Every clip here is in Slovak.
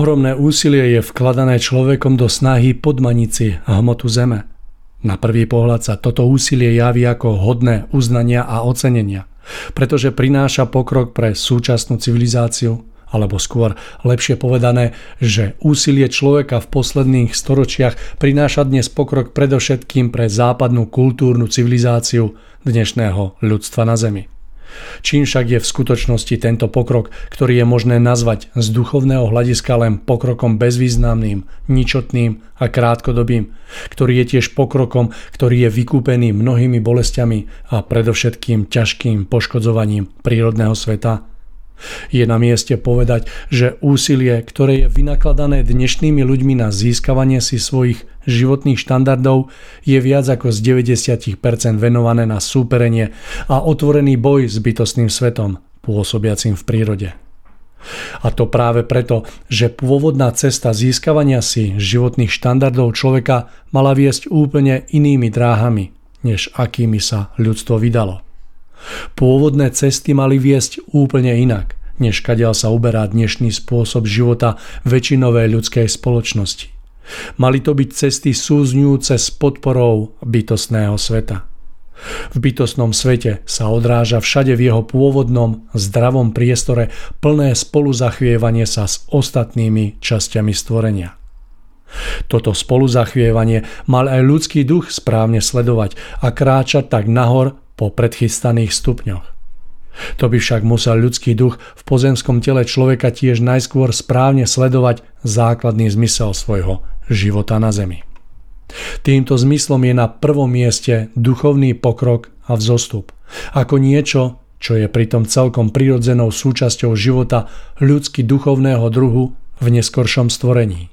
Ohromné úsilie je vkladané človekom do snahy podmaniť si hmotu zeme. Na prvý pohľad sa toto úsilie javí ako hodné uznania a ocenenia, pretože prináša pokrok pre súčasnú civilizáciu, alebo skôr lepšie povedané, že úsilie človeka v posledných storočiach prináša dnes pokrok predovšetkým pre západnú kultúrnu civilizáciu dnešného ľudstva na Zemi. Čím však je v skutočnosti tento pokrok, ktorý je možné nazvať z duchovného hľadiska len pokrokom bezvýznamným, ničotným a krátkodobým, ktorý je tiež pokrokom, ktorý je vykúpený mnohými bolestiami a predovšetkým ťažkým poškodzovaním prírodného sveta? Je na mieste povedať, že úsilie, ktoré je vynakladané dnešnými ľuďmi na získavanie si svojich životných štandardov, je viac ako z 90% venované na súperenie a otvorený boj s bytostným svetom, pôsobiacim v prírode. A to práve preto, že pôvodná cesta získavania si životných štandardov človeka mala viesť úplne inými dráhami, než akými sa ľudstvo vydalo. Pôvodné cesty mali viesť úplne inak, než kadiaľ sa uberá dnešný spôsob života väčšinovej ľudskej spoločnosti. Mali to byť cesty súzňujúce s podporou bytostného sveta. V bytostnom svete sa odráža všade v jeho pôvodnom, zdravom priestore plné spoluzachvievanie sa s ostatnými časťami stvorenia. Toto spoluzachvievanie mal aj ľudský duch správne sledovať a kráčať tak nahor po predchystaných stupňoch. To by však musel ľudský duch v pozemskom tele človeka tiež najskôr správne sledovať základný zmysel svojho života na zemi. Týmto zmyslom je na prvom mieste duchovný pokrok a vzostup. Ako niečo, čo je pritom celkom prirodzenou súčasťou života ľudsky duchovného druhu v neskoršom stvorení.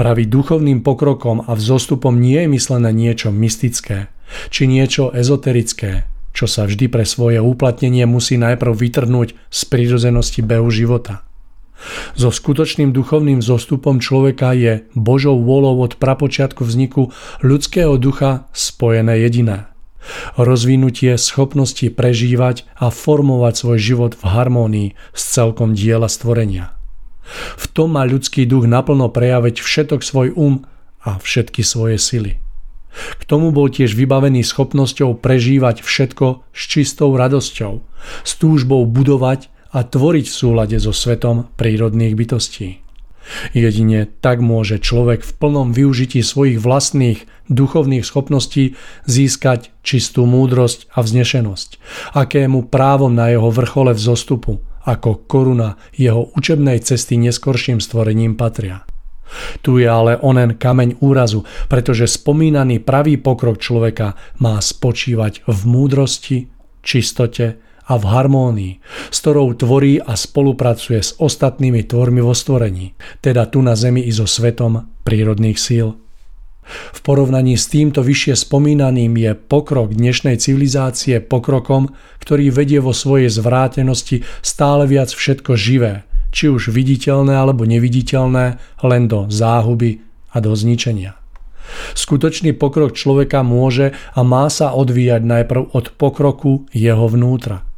Pravý duchovným pokrokom a vzostupom nie je myslené niečo mystické, či niečo ezoterické, čo sa vždy pre svoje uplatnenie musí najprv vytrhnúť z prírodzenosti behu života. So skutočným duchovným zostupom človeka je Božou vôľou od prapočiatku vzniku ľudského ducha spojené jediné. Rozvinutie schopnosti prežívať a formovať svoj život v harmónii s celkom diela stvorenia. V tom má ľudský duch naplno prejaviť všetok svoj um a všetky svoje sily. K tomu bol tiež vybavený schopnosťou prežívať všetko s čistou radosťou, s túžbou budovať a tvoriť v súlade so svetom prírodných bytostí. Jedine tak môže človek v plnom využití svojich vlastných duchovných schopností získať čistú múdrosť a vznešenosť, akému právom na jeho vrchole vzostupu, ako koruna jeho učebnej cesty neskorším stvorením patria. Tu je ale onen kameň úrazu, pretože spomínaný pravý pokrok človeka má spočívať v múdrosti, čistote a v harmónii, s ktorou tvorí a spolupracuje s ostatnými tvormi vo stvorení, teda tu na Zemi i so svetom prírodných síl. V porovnaní s týmto vyššie spomínaným je pokrok dnešnej civilizácie pokrokom, ktorý vedie vo svojej zvrátenosti stále viac všetko živé, či už viditeľné alebo neviditeľné, len do záhuby a do zničenia. Skutočný pokrok človeka môže a má sa odvíjať najprv od pokroku jeho vnútra.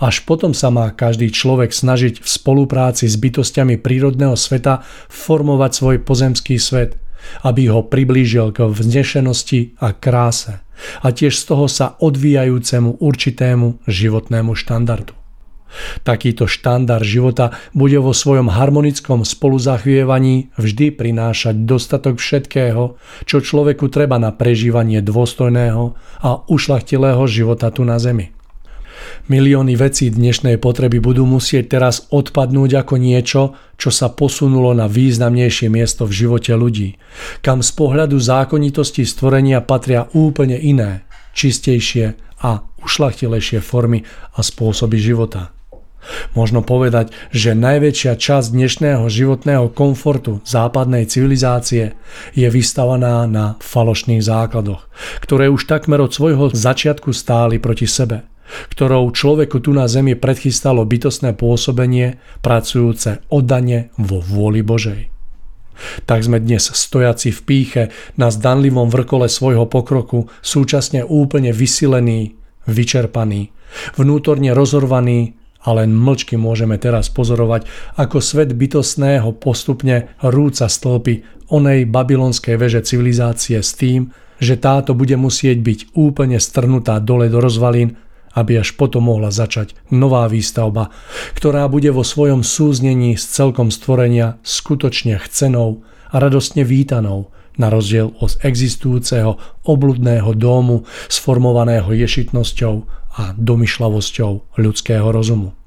Až potom sa má každý človek snažiť v spolupráci s bytostiami prírodného sveta formovať svoj pozemský svet, aby ho priblížil k vznešenosti a kráse a tiež z toho sa odvíjajúcemu určitému životnému štandardu. Takýto štandard života bude vo svojom harmonickom spoluzachvievaní vždy prinášať dostatok všetkého, čo človeku treba na prežívanie dôstojného a ušlachtilého života tu na Zemi. Milióny vecí dnešnej potreby budú musieť teraz odpadnúť ako niečo, čo sa posunulo na významnejšie miesto v živote ľudí, kam z pohľadu zákonitosti stvorenia patria úplne iné, čistejšie a ušlachtilejšie formy a spôsoby života. Možno povedať, že najväčšia časť dnešného životného komfortu západnej civilizácie je vystavaná na falošných základoch, ktoré už takmer od svojho začiatku stáli proti sebe – ktorou človeku tu na zemi predchystalo bytostné pôsobenie, pracujúce oddane vo vôli Božej. Tak sme dnes stojaci v píche na zdanlivom vrkole svojho pokroku, súčasne úplne vysilení, vyčerpaní, vnútorne rozorvaní a len mlčky môžeme teraz pozorovať, ako svet bytostného postupne rúca stĺpy onej babylonskej veže civilizácie s tým, že táto bude musieť byť úplne strnutá dole do rozvalín aby až potom mohla začať nová výstavba, ktorá bude vo svojom súznení s celkom stvorenia skutočne chcenou a radostne vítanou, na rozdiel od existujúceho obludného domu sformovaného ješitnosťou a domyšľavosťou ľudského rozumu.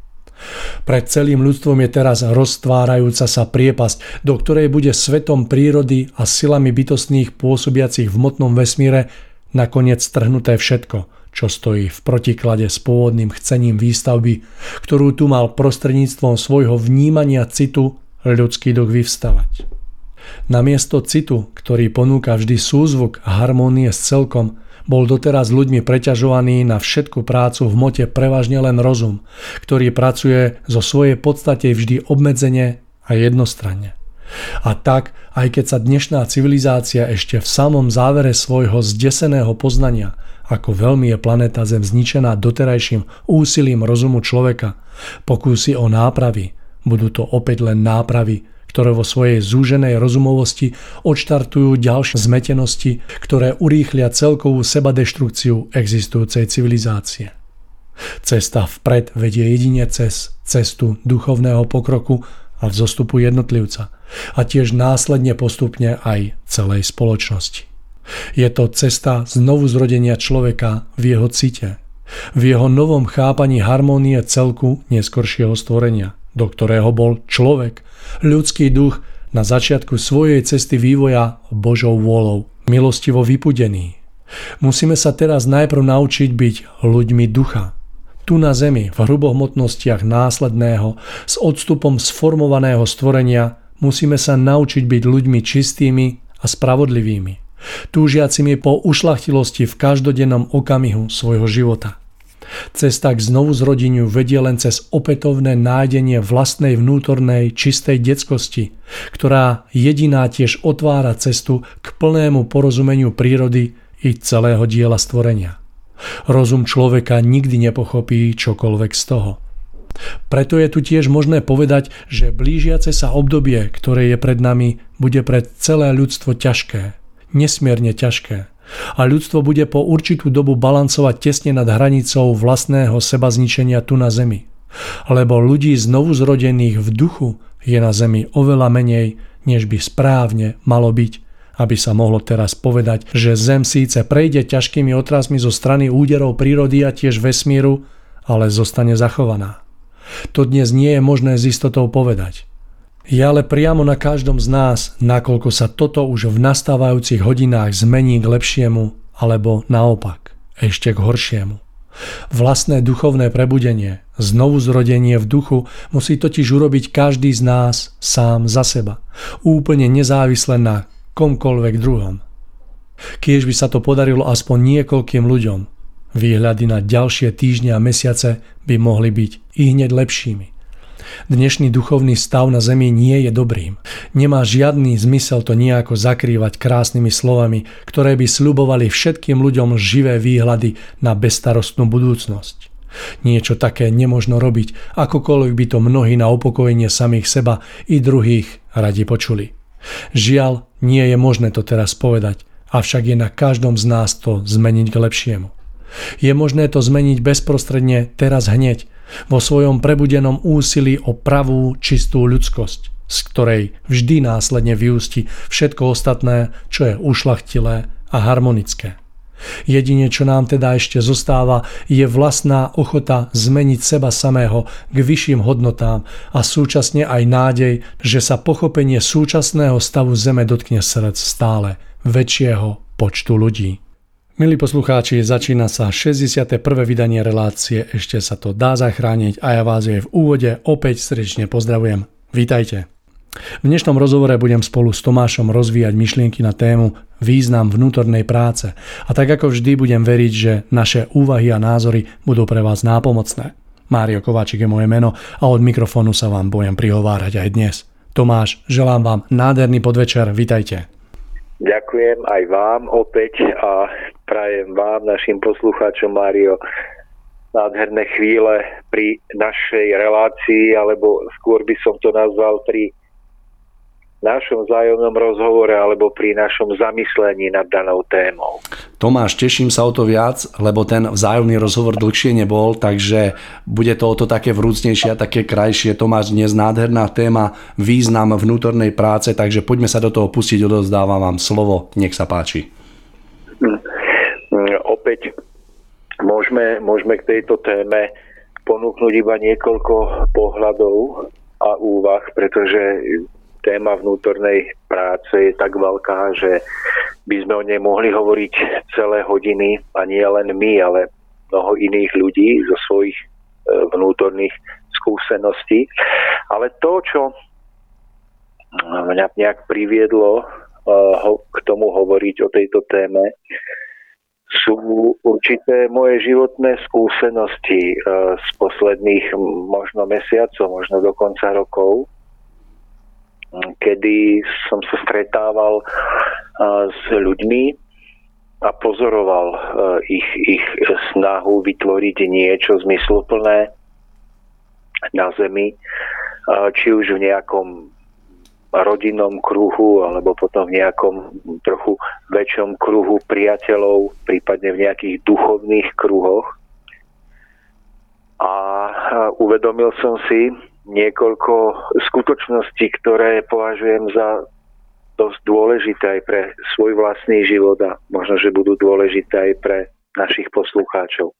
Pred celým ľudstvom je teraz roztvárajúca sa priepasť, do ktorej bude svetom prírody a silami bytostných pôsobiacich v motnom vesmíre nakoniec strhnuté všetko, čo stojí v protiklade s pôvodným chcením výstavby, ktorú tu mal prostredníctvom svojho vnímania citu ľudský duch vyvstavať. Namiesto citu, ktorý ponúka vždy súzvuk a harmónie s celkom, bol doteraz ľuďmi preťažovaný na všetku prácu v mote prevažne len rozum, ktorý pracuje zo svojej podstate vždy obmedzenie a jednostranne. A tak, aj keď sa dnešná civilizácia ešte v samom závere svojho zdeseného poznania, ako veľmi je planéta Zem zničená doterajším úsilím rozumu človeka, pokúsi o nápravy, budú to opäť len nápravy, ktoré vo svojej zúženej rozumovosti odštartujú ďalšie zmetenosti, ktoré urýchlia celkovú sebadeštrukciu existujúcej civilizácie. Cesta vpred vedie jedine cez cestu duchovného pokroku a vzostupu jednotlivca a tiež následne postupne aj celej spoločnosti. Je to cesta znovu zrodenia človeka v jeho cite, v jeho novom chápaní harmónie celku neskoršieho stvorenia, do ktorého bol človek ľudský duch na začiatku svojej cesty vývoja Božou vôľou, milostivo vypudený. Musíme sa teraz najprv naučiť byť ľuďmi ducha. Tu na zemi, v hrubohmotnostiach následného, s odstupom sformovaného stvorenia, musíme sa naučiť byť ľuďmi čistými a spravodlivými, túžiacimi po ušlachtilosti v každodennom okamihu svojho života. Cesta k znovu zrodeniu vedie len cez opätovné nájdenie vlastnej vnútornej čistej detskosti, ktorá jediná tiež otvára cestu k plnému porozumeniu prírody i celého diela stvorenia. Rozum človeka nikdy nepochopí čokoľvek z toho. Preto je tu tiež možné povedať, že blížiace sa obdobie, ktoré je pred nami, bude pre celé ľudstvo ťažké. Nesmierne ťažké a ľudstvo bude po určitú dobu balancovať tesne nad hranicou vlastného seba zničenia tu na Zemi. Lebo ľudí znovu zrodených v duchu je na Zemi oveľa menej, než by správne malo byť, aby sa mohlo teraz povedať, že Zem síce prejde ťažkými otrasmi zo strany úderov prírody a tiež vesmíru, ale zostane zachovaná. To dnes nie je možné s istotou povedať. Je ale priamo na každom z nás, nakoľko sa toto už v nastávajúcich hodinách zmení k lepšiemu, alebo naopak, ešte k horšiemu. Vlastné duchovné prebudenie, znovu zrodenie v duchu musí totiž urobiť každý z nás sám za seba, úplne nezávisle na komkoľvek druhom. Kiež by sa to podarilo aspoň niekoľkým ľuďom, výhľady na ďalšie týždne a mesiace by mohli byť i hneď lepšími. Dnešný duchovný stav na Zemi nie je dobrým. Nemá žiadny zmysel to nejako zakrývať krásnymi slovami, ktoré by sľubovali všetkým ľuďom živé výhľady na bezstarostnú budúcnosť. Niečo také nemožno robiť, akokoľvek by to mnohí na upokojenie samých seba i druhých radi počuli. Žiaľ, nie je možné to teraz povedať, avšak je na každom z nás to zmeniť k lepšiemu. Je možné to zmeniť bezprostredne teraz hneď, vo svojom prebudenom úsilí o pravú, čistú ľudskosť, z ktorej vždy následne vyústi všetko ostatné, čo je ušlachtilé a harmonické. Jedine, čo nám teda ešte zostáva, je vlastná ochota zmeniť seba samého k vyšším hodnotám a súčasne aj nádej, že sa pochopenie súčasného stavu Zeme dotkne srdc stále väčšieho počtu ľudí. Milí poslucháči, začína sa 61. vydanie relácie Ešte sa to dá zachrániť a ja vás jej v úvode opäť srdečne pozdravujem. Vítajte. V dnešnom rozhovore budem spolu s Tomášom rozvíjať myšlienky na tému význam vnútornej práce a tak ako vždy budem veriť, že naše úvahy a názory budú pre vás nápomocné. Mário Kováčik je moje meno a od mikrofónu sa vám budem prihovárať aj dnes. Tomáš, želám vám nádherný podvečer, vitajte. Ďakujem aj vám opäť a prajem vám, našim poslucháčom Mário, nádherné chvíle pri našej relácii, alebo skôr by som to nazval pri našom vzájomnom rozhovore alebo pri našom zamyslení nad danou témou. Tomáš, teším sa o to viac, lebo ten vzájomný rozhovor dlhšie nebol, takže bude to o to také vrúcnejšie a také krajšie. Tomáš, dnes nádherná téma, význam vnútornej práce, takže poďme sa do toho pustiť, odozdávam vám slovo, nech sa páči. Hm. Opäť môžeme, môžeme k tejto téme ponúknuť iba niekoľko pohľadov a úvah, pretože téma vnútornej práce je tak veľká, že by sme o nej mohli hovoriť celé hodiny a nie len my, ale mnoho iných ľudí zo svojich e, vnútorných skúseností. Ale to, čo mňa nejak priviedlo k tomu hovoriť o tejto téme, sú určité moje životné skúsenosti z posledných možno mesiacov, možno dokonca rokov, kedy som sa stretával s ľuďmi a pozoroval ich, ich snahu vytvoriť niečo zmysluplné na Zemi, či už v nejakom rodinnom kruhu alebo potom v nejakom trochu väčšom kruhu priateľov, prípadne v nejakých duchovných kruhoch. A uvedomil som si niekoľko skutočností, ktoré považujem za dosť dôležité aj pre svoj vlastný život a možno, že budú dôležité aj pre našich poslucháčov.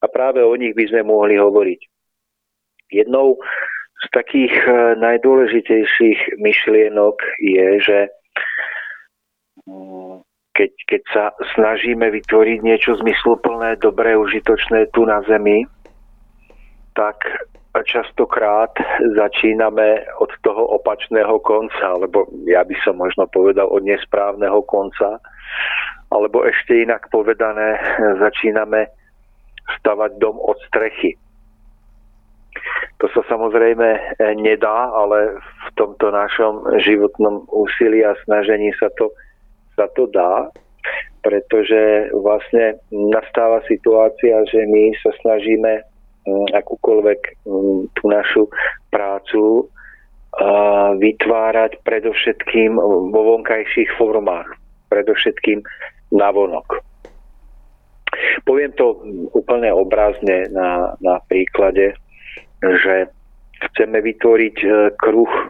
A práve o nich by sme mohli hovoriť. Jednou z takých e, najdôležitejších myšlienok je, že mm, keď, keď sa snažíme vytvoriť niečo zmysluplné, dobré, užitočné tu na Zemi, tak častokrát začíname od toho opačného konca, alebo ja by som možno povedal od nesprávneho konca, alebo ešte inak povedané, začíname stavať dom od strechy. To sa samozrejme nedá, ale v tomto našom životnom úsilí a snažení sa to, sa to dá, pretože vlastne nastáva situácia, že my sa snažíme akúkoľvek tú našu prácu vytvárať predovšetkým vo vonkajších formách, predovšetkým navonok. Poviem to úplne obrazne na, na príklade že chceme vytvoriť e, kruh e,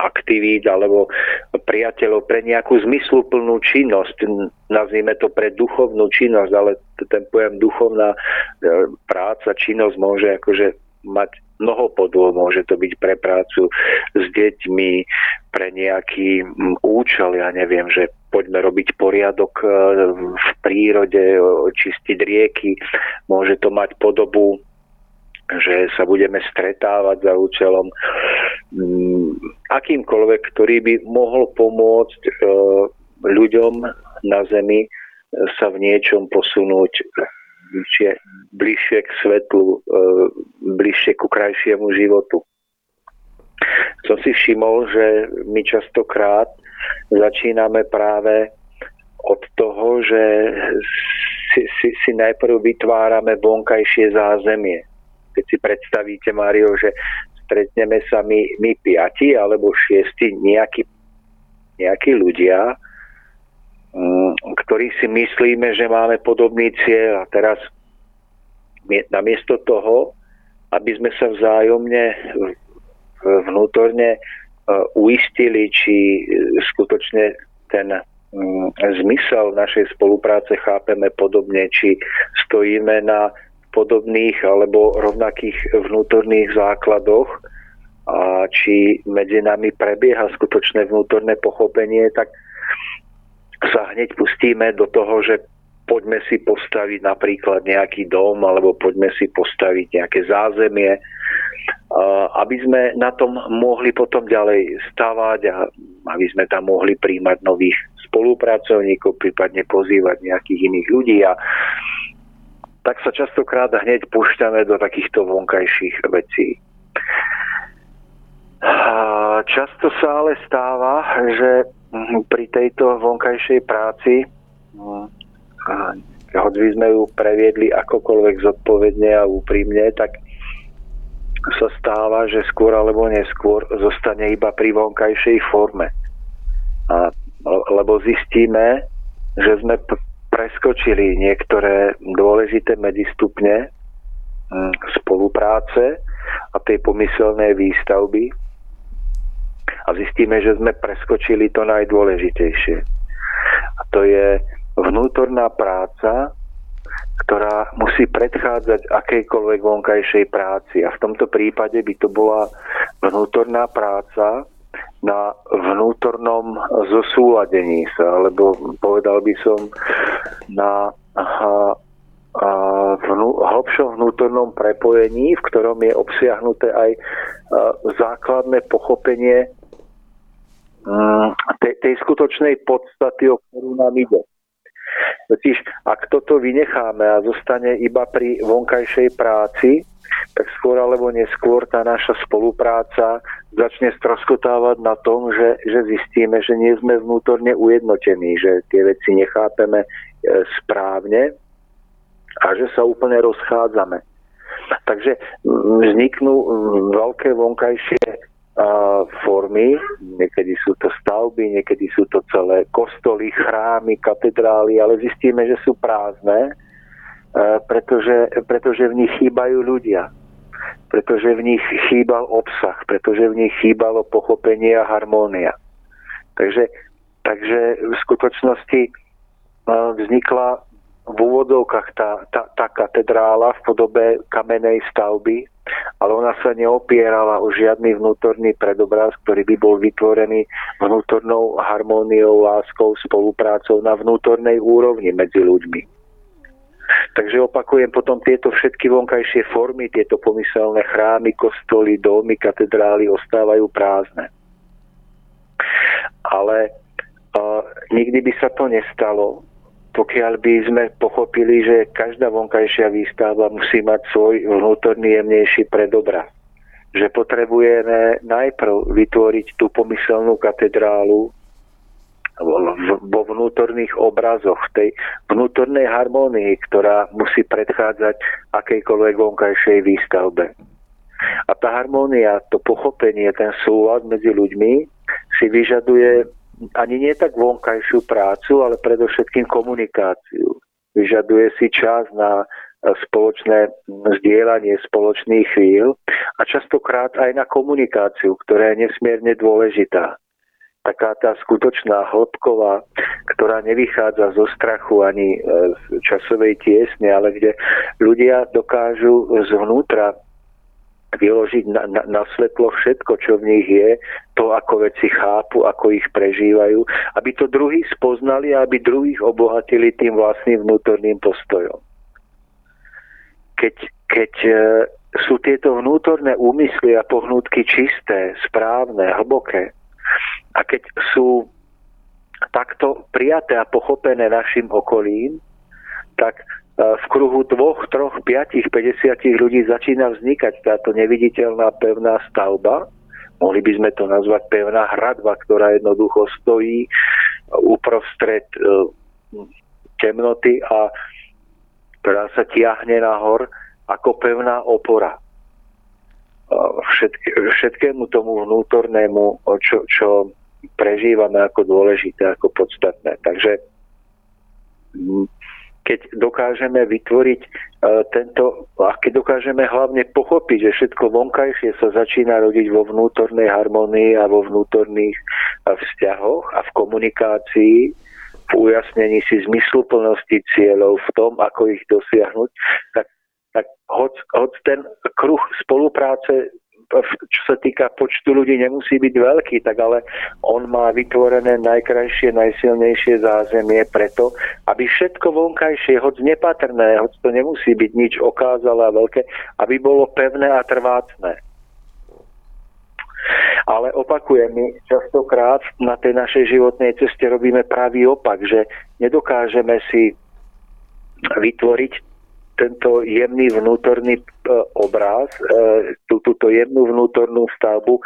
aktivít alebo priateľov pre nejakú zmysluplnú činnosť, nazvime to pre duchovnú činnosť, ale ten pojem duchovná e, práca, činnosť môže akože mať mnoho podôb, môže to byť pre prácu s deťmi, pre nejaký účel, ja neviem, že poďme robiť poriadok e, v prírode, čistiť rieky. Môže to mať podobu, že sa budeme stretávať za účelom akýmkoľvek, ktorý by mohol pomôcť e, ľuďom na Zemi sa v niečom posunúť bližšie k svetlu, e, bližšie ku krajšiemu životu. Som si všimol, že my častokrát začíname práve od toho, že si, si, si najprv vytvárame vonkajšie zázemie. Keď si predstavíte, Mário, že stretneme sa my, my piati alebo šiesti nejakí, nejakí ľudia, mm, ktorí si myslíme, že máme podobný cieľ. A teraz namiesto toho, aby sme sa vzájomne vnútorne E, uistili, či skutočne ten mm, zmysel našej spolupráce chápeme podobne, či stojíme na podobných alebo rovnakých vnútorných základoch? A či medzi nami prebieha skutočné vnútorné pochopenie, tak sa hneď pustíme do toho, že poďme si postaviť napríklad nejaký dom alebo poďme si postaviť nejaké zázemie, aby sme na tom mohli potom ďalej stavať a aby sme tam mohli príjmať nových spolupracovníkov, prípadne pozývať nejakých iných ľudí a tak sa častokrát hneď púšťame do takýchto vonkajších vecí. Často sa ale stáva, že pri tejto vonkajšej práci, hoď by sme ju previedli akokoľvek zodpovedne a úprimne, tak sa stáva, že skôr alebo neskôr zostane iba pri vonkajšej forme. A, lebo zistíme, že sme preskočili niektoré dôležité medistupne hm, spolupráce a tej pomyselnej výstavby a zistíme, že sme preskočili to najdôležitejšie. A to je vnútorná práca, ktorá musí predchádzať akejkoľvek vonkajšej práci. A v tomto prípade by to bola vnútorná práca na vnútornom zosúladení sa, alebo povedal by som na aha, vnú, hlbšom vnútornom prepojení, v ktorom je obsiahnuté aj základné pochopenie mm, tej, tej skutočnej podstaty, o ktorú nám ide. Totiž, ak toto vynecháme a zostane iba pri vonkajšej práci, tak skôr alebo neskôr tá naša spolupráca začne stroskotávať na tom, že, že zistíme, že nie sme vnútorne ujednotení, že tie veci nechápeme e, správne a že sa úplne rozchádzame. Takže vzniknú veľké vonkajšie formy, niekedy sú to stavby, niekedy sú to celé kostoly, chrámy, katedrály, ale zistíme, že sú prázdne, pretože, pretože v nich chýbajú ľudia pretože v nich chýbal obsah, pretože v nich chýbalo pochopenie a harmónia. Takže, takže v skutočnosti vznikla v úvodovkách tá, tá, tá katedrála v podobe kamenej stavby, ale ona sa neopierala o žiadny vnútorný predobraz, ktorý by bol vytvorený vnútornou harmóniou, láskou, spoluprácou na vnútornej úrovni medzi ľuďmi. Takže opakujem, potom tieto všetky vonkajšie formy, tieto pomyselné chrámy, kostoly, domy, katedrály ostávajú prázdne. Ale uh, nikdy by sa to nestalo, pokiaľ by sme pochopili, že každá vonkajšia výstava musí mať svoj vnútorný jemnejší predobraz. Že potrebujeme najprv vytvoriť tú pomyselnú katedrálu, vo vnútorných obrazoch, tej vnútornej harmónii, ktorá musí predchádzať akejkoľvek vonkajšej výstavbe. A tá harmónia, to pochopenie, ten súlad medzi ľuďmi si vyžaduje ani nie tak vonkajšiu prácu, ale predovšetkým komunikáciu. Vyžaduje si čas na spoločné zdieľanie spoločných chvíľ a častokrát aj na komunikáciu, ktorá je nesmierne dôležitá taká tá skutočná hĺbková, ktorá nevychádza zo strachu ani e, z časovej tiesne, ale kde ľudia dokážu zvnútra vyložiť na, na, na svetlo všetko, čo v nich je, to, ako veci chápu, ako ich prežívajú, aby to druhí spoznali a aby druhých obohatili tým vlastným vnútorným postojom. Keď, keď e, sú tieto vnútorné úmysly a pohnútky čisté, správne, hlboké, a keď sú takto prijaté a pochopené našim okolím, tak e, v kruhu dvoch, troch, piatich, 50 ľudí začína vznikať táto neviditeľná pevná stavba. Mohli by sme to nazvať pevná hradba, ktorá jednoducho stojí uprostred e, temnoty a ktorá sa tiahne nahor ako pevná opora. E, všetkému tomu vnútornému, čo, čo prežívame ako dôležité, ako podstatné. Takže mm, keď dokážeme vytvoriť uh, tento, a keď dokážeme hlavne pochopiť, že všetko vonkajšie sa začína rodiť vo vnútornej harmonii a vo vnútorných uh, vzťahoch a v komunikácii, v ujasnení si zmysluplnosti cieľov, v tom, ako ich dosiahnuť, tak, tak hoď, hoď ten kruh spolupráce čo sa týka počtu ľudí, nemusí byť veľký, tak ale on má vytvorené najkrajšie, najsilnejšie zázemie preto, aby všetko vonkajšie, hoď nepatrné, hoď to nemusí byť nič okázalé a veľké, aby bolo pevné a trvácne. Ale opakujem, my častokrát na tej našej životnej ceste robíme pravý opak, že nedokážeme si vytvoriť tento jemný vnútorný e, obraz, e, tú, túto jemnú vnútornú stavbu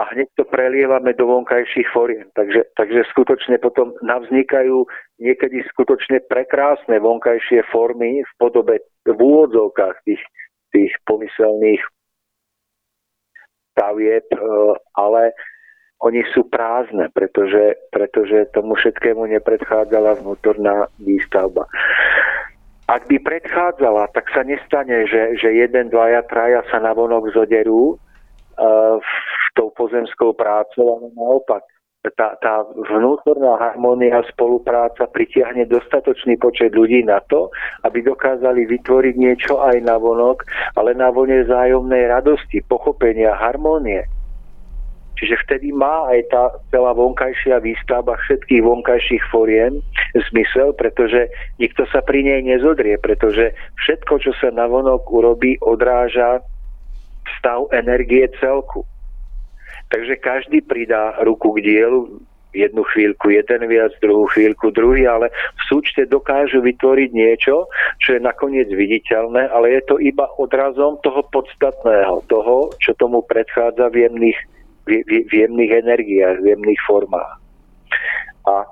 a hneď to prelievame do vonkajších foriem. Takže, takže skutočne potom navznikajú niekedy skutočne prekrásne vonkajšie formy v podobe v úvodzovkách tých, tých pomyselných stavieb, e, ale oni sú prázdne, pretože, pretože tomu všetkému nepredchádzala vnútorná výstavba. Ak by predchádzala, tak sa nestane, že, že jeden, dvaja, traja sa na vonok zoderú uh, v tou pozemskou prácou, ale naopak tá, tá vnútorná harmónia spolupráca pritiahne dostatočný počet ľudí na to, aby dokázali vytvoriť niečo aj na vonok, ale na vone vzájomnej radosti, pochopenia, harmónie. Čiže vtedy má aj tá celá vonkajšia výstavba všetkých vonkajších foriem zmysel, pretože nikto sa pri nej nezodrie, pretože všetko, čo sa navonok urobí, odráža stav energie celku. Takže každý pridá ruku k dielu, jednu chvíľku jeden viac, druhú chvíľku druhý, ale v súčte dokážu vytvoriť niečo, čo je nakoniec viditeľné, ale je to iba odrazom toho podstatného, toho, čo tomu predchádza v jemných, v, jemných energiách, v jemných formách. A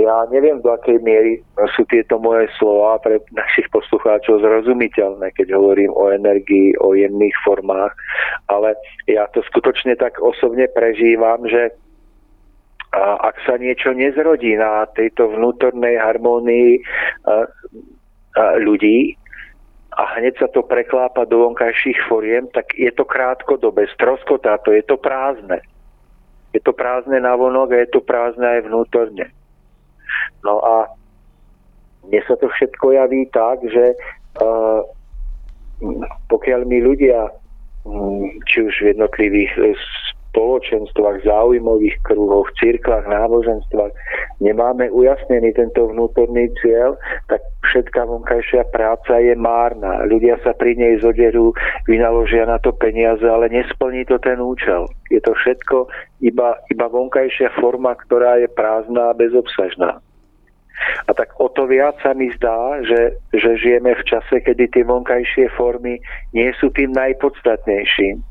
ja neviem, do akej miery sú tieto moje slova pre našich poslucháčov zrozumiteľné, keď hovorím o energii, o jemných formách, ale ja to skutočne tak osobne prežívam, že ak sa niečo nezrodí na tejto vnútornej harmónii ľudí a hneď sa to preklápa do vonkajších foriem, tak je to krátkodobé, stroskotá to, je to prázdne. Je to prázdne na vonok a je to prázdne aj vnútorne. No a mne sa to všetko javí tak, že uh, pokiaľ my ľudia, či už v jednotlivých spoločenstvách, záujmových kruhoch, cirkvách, náboženstvách nemáme ujasnený tento vnútorný cieľ, tak všetká vonkajšia práca je márna. Ľudia sa pri nej zoderú, vynaložia na to peniaze, ale nesplní to ten účel. Je to všetko iba, iba vonkajšia forma, ktorá je prázdna a bezobsažná. A tak o to viac sa mi zdá, že, že žijeme v čase, kedy tie vonkajšie formy nie sú tým najpodstatnejším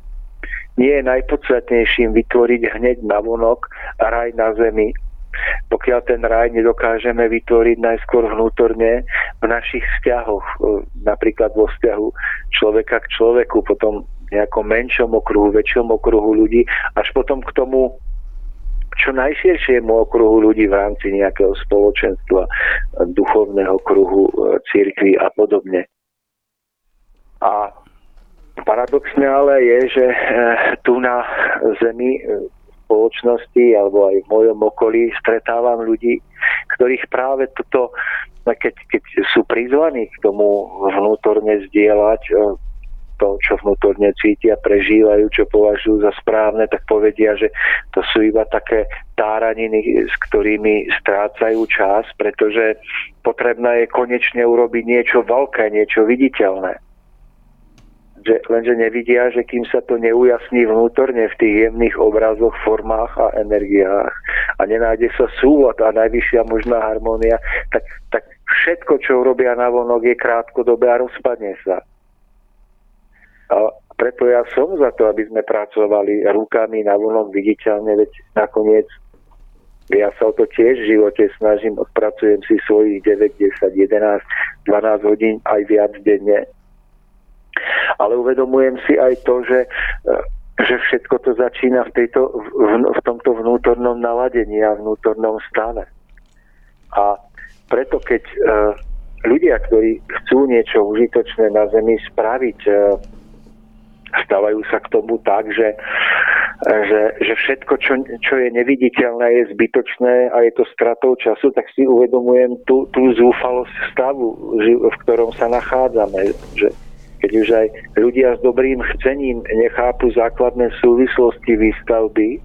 nie je najpodstatnejším vytvoriť hneď na vonok raj na zemi. Pokiaľ ten raj nedokážeme vytvoriť najskôr vnútorne v našich vzťahoch, e, napríklad vo vzťahu človeka k človeku, potom nejakom menšom okruhu, väčšom okruhu ľudí, až potom k tomu čo najširšiemu okruhu ľudí v rámci nejakého spoločenstva, duchovného kruhu, e, církvy a podobne. A Paradoxné ale je, že eh, tu na Zemi eh, spoločnosti alebo aj v mojom okolí stretávam ľudí, ktorých práve toto, keď, keď sú prizvaní k tomu vnútorne zdieľať eh, to, čo vnútorne cítia, prežívajú, čo považujú za správne, tak povedia, že to sú iba také táraniny, s ktorými strácajú čas, pretože potrebné je konečne urobiť niečo veľké, niečo viditeľné že, lenže nevidia, že kým sa to neujasní vnútorne v tých jemných obrazoch, formách a energiách a nenájde sa súvod a najvyššia možná harmónia, tak, tak všetko, čo urobia na vonok, je krátkodobé a rozpadne sa. A preto ja som za to, aby sme pracovali rukami na vonok viditeľne, veď nakoniec ja sa o to tiež v živote snažím, odpracujem si svojich 9, 10, 11, 12 hodín aj viac denne ale uvedomujem si aj to, že, e, že všetko to začína v, tejto, v, v tomto vnútornom naladení a vnútornom stave. A preto keď uh, ľudia, ktorí chcú niečo užitočné na Zemi spraviť, uh, stávajú sa k tomu tak, že, že, že všetko, čo, čo je neviditeľné, je zbytočné a je to stratou času, tak si uvedomujem tú, tú zúfalosť stavu, v ktorom sa nachádzame. Že keď už aj ľudia s dobrým chcením nechápu základné súvislosti výstavby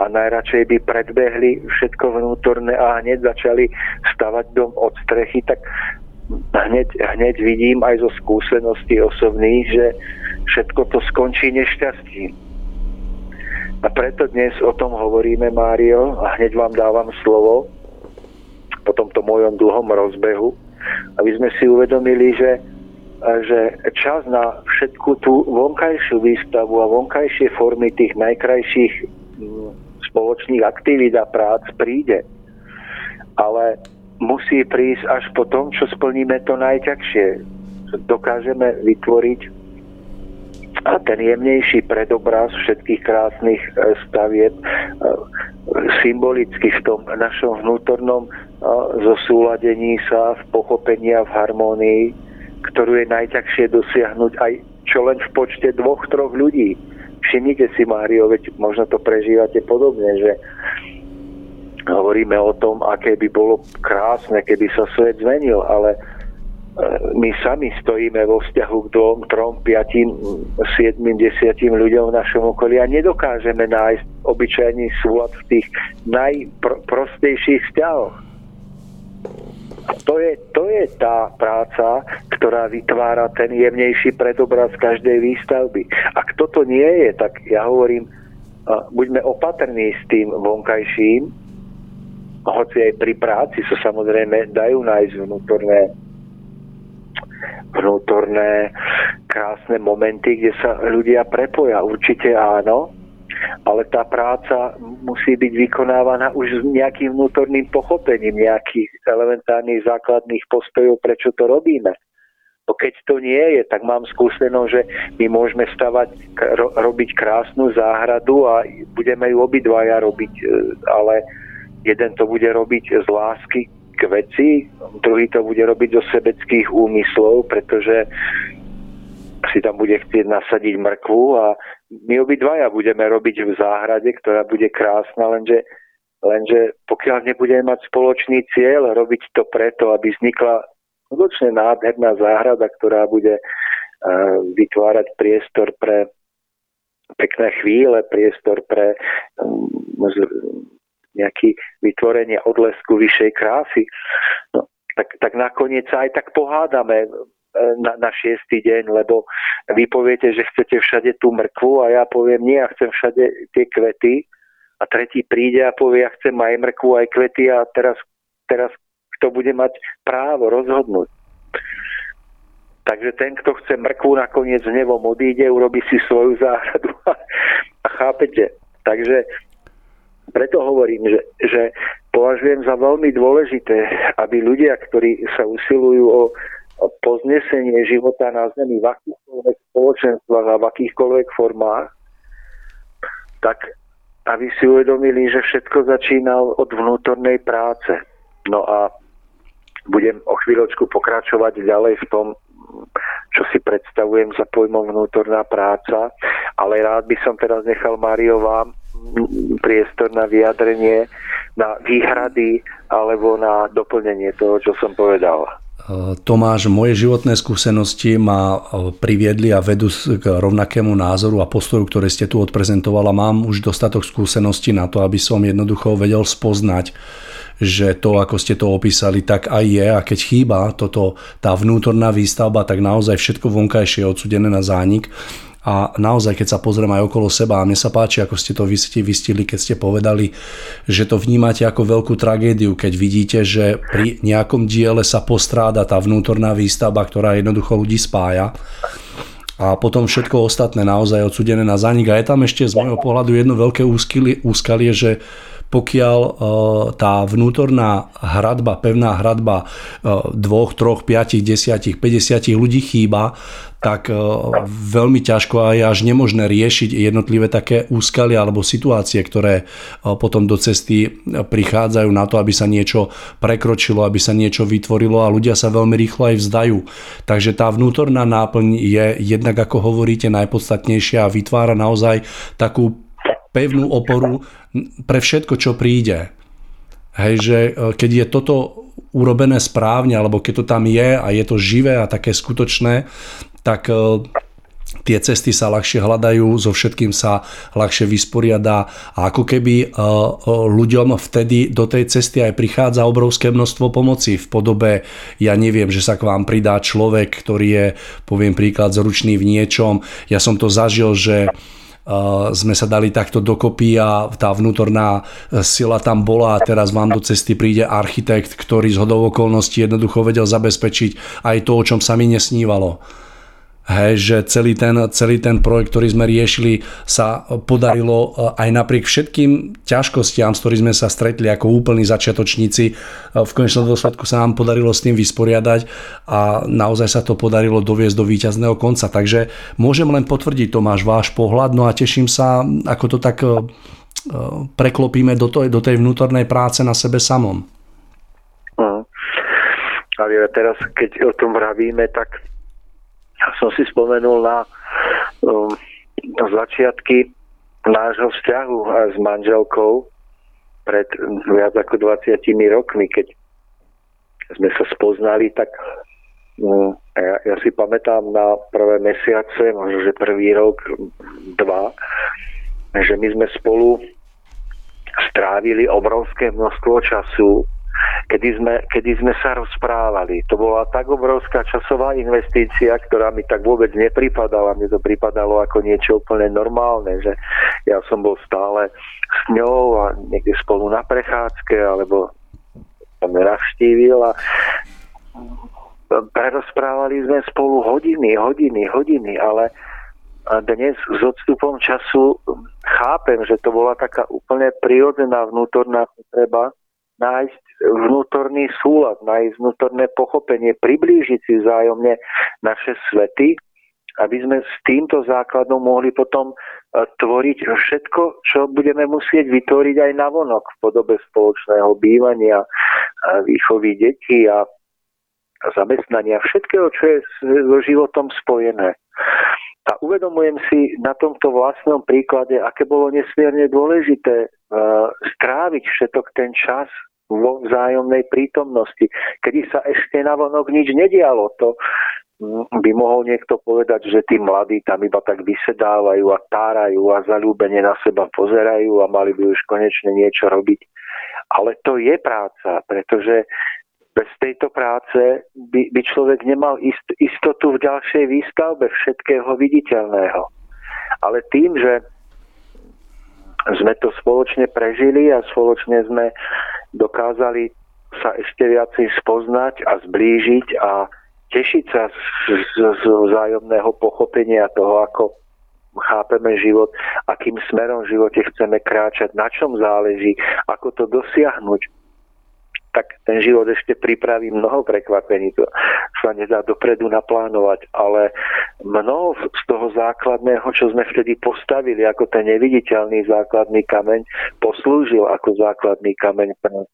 a najradšej by predbehli všetko vnútorné a hneď začali stavať dom od strechy, tak hneď, hneď vidím aj zo skúseností osobných, že všetko to skončí nešťastím. A preto dnes o tom hovoríme, Mário, a hneď vám dávam slovo po tomto mojom dlhom rozbehu, aby sme si uvedomili, že že čas na všetku tú vonkajšiu výstavu a vonkajšie formy tých najkrajších mm, spoločných aktivít a prác príde. Ale musí prísť až po tom, čo splníme to najťažšie. Dokážeme vytvoriť a ten jemnejší predobraz všetkých krásnych e, stavieb e, symbolicky v tom našom vnútornom e, zosúladení sa, v pochopení a v harmónii ktorú je najťažšie dosiahnuť aj čo len v počte dvoch, troch ľudí. Všimnite si, Mário, veď možno to prežívate podobne, že hovoríme o tom, aké by bolo krásne, keby sa svet zmenil, ale my sami stojíme vo vzťahu k dvom, trom, piatim, siedmim, desiatim ľuďom v našom okolí a nedokážeme nájsť obyčajný súlad v tých najprostejších vzťahoch. To je, to je tá práca, ktorá vytvára ten jemnejší predobraz každej výstavby. Ak toto nie je, tak ja hovorím, buďme opatrní s tým vonkajším, hoci aj pri práci sa samozrejme dajú nájsť vnútorné vnútorné krásne momenty, kde sa ľudia prepoja. Určite áno, ale tá práca musí byť vykonávaná už s nejakým vnútorným pochopením nejakých elementárnych základných postojov, prečo to robíme. Bo keď to nie je, tak mám skúsenosť, že my môžeme stavať, ro, robiť krásnu záhradu a budeme ju obidvaja robiť, e, ale jeden to bude robiť z lásky k veci, druhý to bude robiť zo sebeckých úmyslov, pretože si tam bude chcieť nasadiť mrkvu a my obidvaja budeme robiť v záhrade, ktorá bude krásna, lenže, lenže pokiaľ nebudeme mať spoločný cieľ, robiť to preto, aby vznikla skutočne nádherná záhrada, ktorá bude uh, vytvárať priestor pre pekné chvíle, priestor pre um, nejaký vytvorenie odlesku vyššej krásy. No, tak, tak nakoniec sa aj tak pohádame na, na šiestý deň, lebo vy poviete, že chcete všade tú mrkvu a ja poviem, nie, ja chcem všade tie kvety a tretí príde a povie, ja chcem aj mrkvu, aj kvety a teraz, teraz kto bude mať právo rozhodnúť. Takže ten, kto chce mrkvu, nakoniec nevom odíde, urobí si svoju záhradu a, a chápete. Takže preto hovorím, že, že považujem za veľmi dôležité, aby ľudia, ktorí sa usilujú o poznesenie života na Zemi v akýchkoľvek spoločenstvách a v akýchkoľvek formách, tak aby si uvedomili, že všetko začína od vnútornej práce. No a budem o chvíľočku pokračovať ďalej v tom, čo si predstavujem za pojmom vnútorná práca, ale rád by som teraz nechal Mário vám priestor na vyjadrenie, na výhrady alebo na doplnenie toho, čo som povedal. Tomáš, moje životné skúsenosti ma e, priviedli a vedú k rovnakému názoru a postoju, ktoré ste tu odprezentovala. Mám už dostatok skúseností na to, aby som jednoducho vedel spoznať, že to, ako ste to opísali, tak aj je a keď chýba toto, tá vnútorná výstavba, tak naozaj všetko vonkajšie je odsudené na zánik a naozaj, keď sa pozriem aj okolo seba, a mne sa páči, ako ste to vystili, keď ste povedali, že to vnímate ako veľkú tragédiu, keď vidíte, že pri nejakom diele sa postráda tá vnútorná výstavba, ktorá jednoducho ľudí spája a potom všetko ostatné naozaj odsudené na zanik. A je tam ešte z môjho pohľadu jedno veľké úskalie že pokiaľ e, tá vnútorná hradba, pevná hradba e, dvoch, troch, piatich, desiatich, 50 ľudí chýba, tak e, veľmi ťažko a je až nemožné riešiť jednotlivé také úskalia alebo situácie, ktoré potom do cesty prichádzajú na to, aby sa niečo prekročilo, aby sa niečo vytvorilo a ľudia sa veľmi rýchlo aj vzdajú. Takže tá vnútorná náplň je jednak, ako hovoríte, najpodstatnejšia a vytvára naozaj takú pevnú oporu pre všetko, čo príde. Hej, že e, keď je toto urobené správne, alebo keď to tam je a je to živé a také skutočné, tak e, tie cesty sa ľahšie hľadajú, so všetkým sa ľahšie vysporiada a ako keby e, ľuďom vtedy do tej cesty aj prichádza obrovské množstvo pomoci v podobe, ja neviem, že sa k vám pridá človek, ktorý je, poviem príklad, zručný v niečom. Ja som to zažil, že sme sa dali takto dokopy a tá vnútorná sila tam bola a teraz vám do cesty príde architekt, ktorý z hodov okolností jednoducho vedel zabezpečiť aj to, o čom sa mi nesnívalo. Hej, že celý ten, celý ten projekt, ktorý sme riešili, sa podarilo eh, aj napriek všetkým ťažkostiam, s ktorými sme sa stretli ako úplní začiatočníci. Eh, v konečnom dôsledku sa nám podarilo s tým vysporiadať a naozaj sa to podarilo doviesť do víťazného konca. Takže môžem len potvrdiť Tomáš váš pohľad, no a teším sa, ako to tak eh, preklopíme do, to, do tej vnútornej práce na sebe samom. Uh-huh. Ale teraz, keď o tom vravíme, tak som si spomenul na um, začiatky nášho vzťahu s manželkou pred viac ako 20 rokmi, keď sme sa spoznali, tak mm, ja, ja si pamätám na prvé mesiace, možno že prvý rok, dva, že my sme spolu strávili obrovské množstvo času kedy sme, kedy sme sa rozprávali. To bola tak obrovská časová investícia, ktorá mi tak vôbec nepripadala. Mne to pripadalo ako niečo úplne normálne, že ja som bol stále s ňou a niekde spolu na prechádzke, alebo som navštívil a prerozprávali sme spolu hodiny, hodiny, hodiny, ale dnes s odstupom času chápem, že to bola taká úplne prírodzená vnútorná potreba nájsť vnútorný súlad, nájsť vnútorné pochopenie, priblížiť si vzájomne naše svety, aby sme s týmto základom mohli potom e, tvoriť všetko, čo budeme musieť vytvoriť aj na vonok v podobe spoločného bývania, výchovy detí a zamestnania, všetkého, čo je so životom spojené. A uvedomujem si na tomto vlastnom príklade, aké bolo nesmierne dôležité uh, stráviť všetok ten čas vo vzájomnej prítomnosti, kedy sa ešte navonok nič nedialo. To mm, by mohol niekto povedať, že tí mladí tam iba tak vysedávajú a tárajú a zalúbene na seba pozerajú a mali by už konečne niečo robiť. Ale to je práca, pretože bez tejto práce by, by človek nemal ist, istotu v ďalšej výstavbe všetkého viditeľného. Ale tým, že sme to spoločne prežili a spoločne sme dokázali sa ešte viacej spoznať a zblížiť a tešiť sa z, z, z vzájomného pochopenia toho, ako chápeme život, akým smerom v živote chceme kráčať, na čom záleží, ako to dosiahnuť, tak ten život ešte pripraví mnoho prekvapení. To sa nedá dopredu naplánovať, ale mnoho z toho základného, čo sme vtedy postavili ako ten neviditeľný základný kameň, poslúžil ako základný kameň pre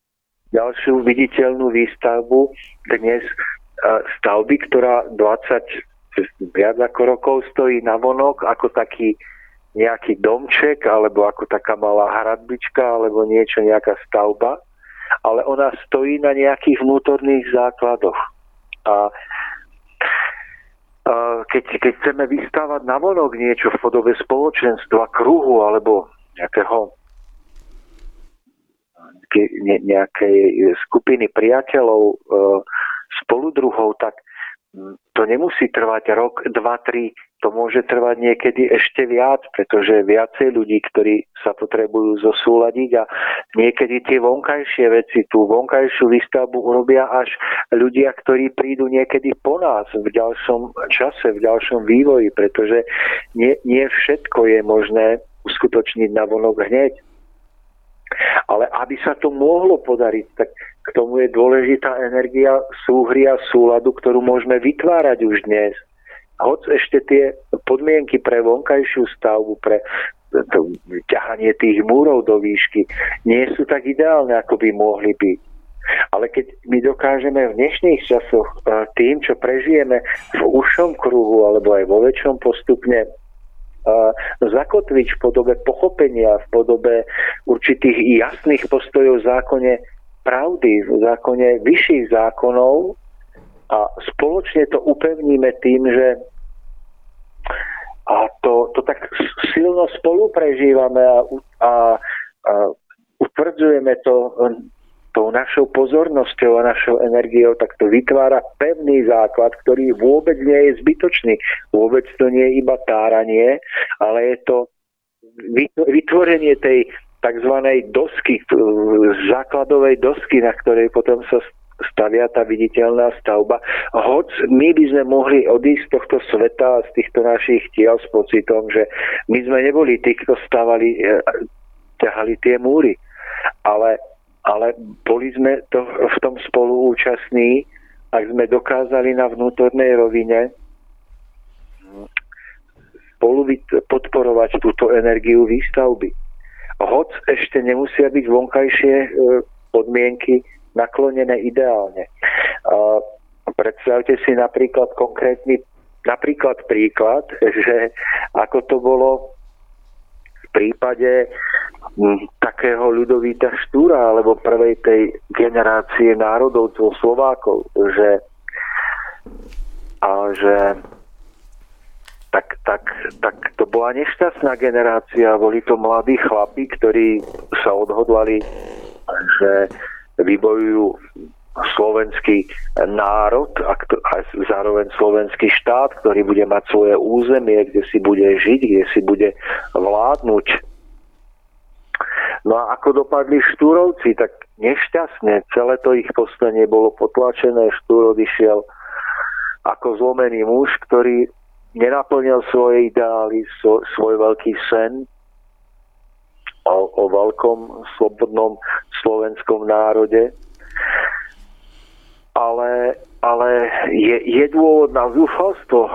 ďalšiu viditeľnú výstavbu dnes stavby, ktorá 20 viac ako rokov stojí na vonok ako taký nejaký domček alebo ako taká malá hradbička alebo niečo, nejaká stavba ale ona stojí na nejakých vnútorných základoch. A keď, keď chceme vystávať na vonok niečo v podobe spoločenstva, kruhu alebo nejakého nejakej skupiny priateľov, e, spoludruhov, tak to nemusí trvať rok, dva, tri, to môže trvať niekedy ešte viac, pretože viacej ľudí, ktorí sa potrebujú zosúľadiť a niekedy tie vonkajšie veci, tú vonkajšiu výstavbu urobia až ľudia, ktorí prídu niekedy po nás v ďalšom čase, v ďalšom vývoji, pretože nie, nie všetko je možné uskutočniť na vonok hneď. Ale aby sa to mohlo podariť, tak k tomu je dôležitá energia súhry a súladu, ktorú môžeme vytvárať už dnes. Hoď ešte tie podmienky pre vonkajšiu stavbu, pre to ťahanie tých múrov do výšky nie sú tak ideálne, ako by mohli byť. Ale keď my dokážeme v dnešných časoch eh, tým, čo prežijeme v ušom kruhu alebo aj vo väčšom postupne zakotviť v podobe pochopenia, v podobe určitých jasných postojov v zákone pravdy, v zákone vyšších zákonov a spoločne to upevníme tým, že a to, to tak silno spolu prežívame a, a, a utvrdzujeme to tou našou pozornosťou a našou energiou, tak to vytvára pevný základ, ktorý vôbec nie je zbytočný. Vôbec to nie je iba táranie, ale je to vytvorenie tej tzv. dosky, základovej dosky, na ktorej potom sa stavia tá viditeľná stavba. Hoď my by sme mohli odísť z tohto sveta, z týchto našich tiel s pocitom, že my sme neboli tí, kto stavali, e, ťahali tie múry. Ale ale boli sme to, v tom spolu účastní, ak sme dokázali na vnútornej rovine spolu podporovať túto energiu výstavby. Hoď ešte nemusia byť vonkajšie e, podmienky naklonené ideálne. Predstavte si napríklad konkrétny napríklad príklad, že ako to bolo v prípade takého ľudovíta Štúra alebo prvej tej generácie národovcov Slovákov, že a že tak, tak, tak to bola nešťastná generácia. Boli to mladí chlapi, ktorí sa odhodlali, že vybojujú slovenský národ a, a zároveň slovenský štát, ktorý bude mať svoje územie, kde si bude žiť, kde si bude vládnuť. No a ako dopadli štúrovci, tak nešťastne. Celé to ich poslanie bolo potlačené. Štúr odišiel ako zlomený muž, ktorý nenaplnil svoje ideály, svoj veľký sen o, o veľkom slobodnom slovenskom národe. Ale, ale je, je dôvod na zúfalstvo?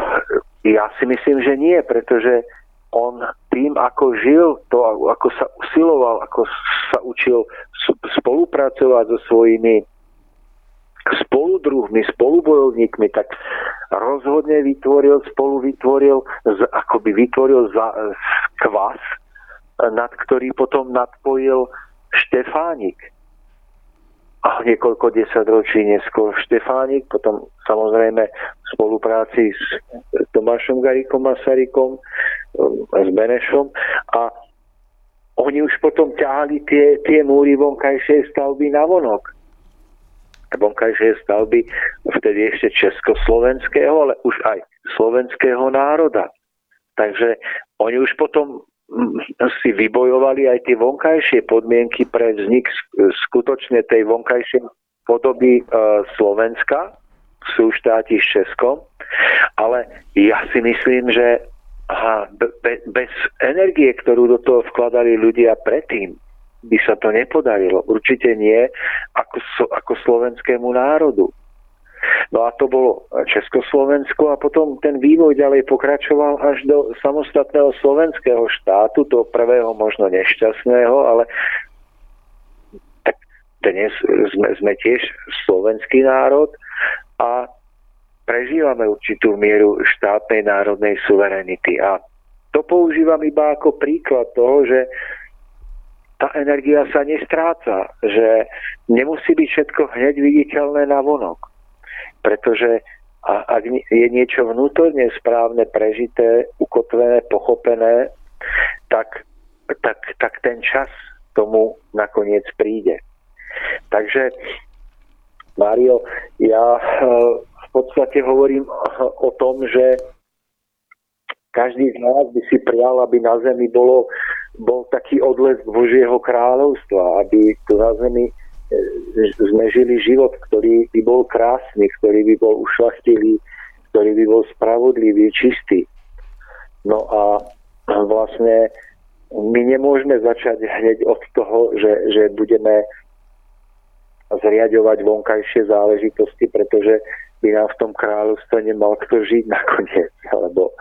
Ja si myslím, že nie, pretože on tým, ako žil, to, ako sa usiloval, ako sa učil spolupracovať so svojimi spoludruhmi, spolubojovníkmi, tak rozhodne vytvoril, spolu vytvoril, akoby vytvoril za, kvas, nad ktorý potom nadpojil Štefánik. A niekoľko desaťročí neskôr Štefánik, potom samozrejme v spolupráci s Tomášom Garikom Masarykom, s Benešom a oni už potom ťahali tie, tie múry vonkajšej stavby na vonok vonkajšie stavby vtedy ešte československého, ale už aj slovenského národa. Takže oni už potom si vybojovali aj tie vonkajšie podmienky pre vznik skutočne tej vonkajšej podoby e, Slovenska, sú štáti s Českom, ale ja si myslím, že aha, be, bez energie, ktorú do toho vkladali ľudia predtým, by sa to nepodarilo. Určite nie ako, ako slovenskému národu. No a to bolo Československo a potom ten vývoj ďalej pokračoval až do samostatného slovenského štátu, toho prvého možno nešťastného, ale tak dnes sme, sme tiež slovenský národ a prežívame určitú mieru štátnej národnej suverenity. A to používam iba ako príklad toho, že tá energia sa nestráca, že nemusí byť všetko hneď viditeľné na vonok. Pretože ak je niečo vnútorne správne, prežité, ukotvené, pochopené, tak, tak, tak ten čas tomu nakoniec príde. Takže, Mário, ja eh, v podstate hovorím o tom, že každý z nás by si prial, aby na Zemi bolo bol taký odlesk Božieho kráľovstva, aby tu na zemi e, sme žili život, ktorý by bol krásny, ktorý by bol ušlachtilý, ktorý by bol spravodlivý, čistý. No a vlastne my nemôžeme začať hneď od toho, že, že budeme zriadovať vonkajšie záležitosti, pretože by nám v tom kráľovstve nemal kto žiť nakoniec, alebo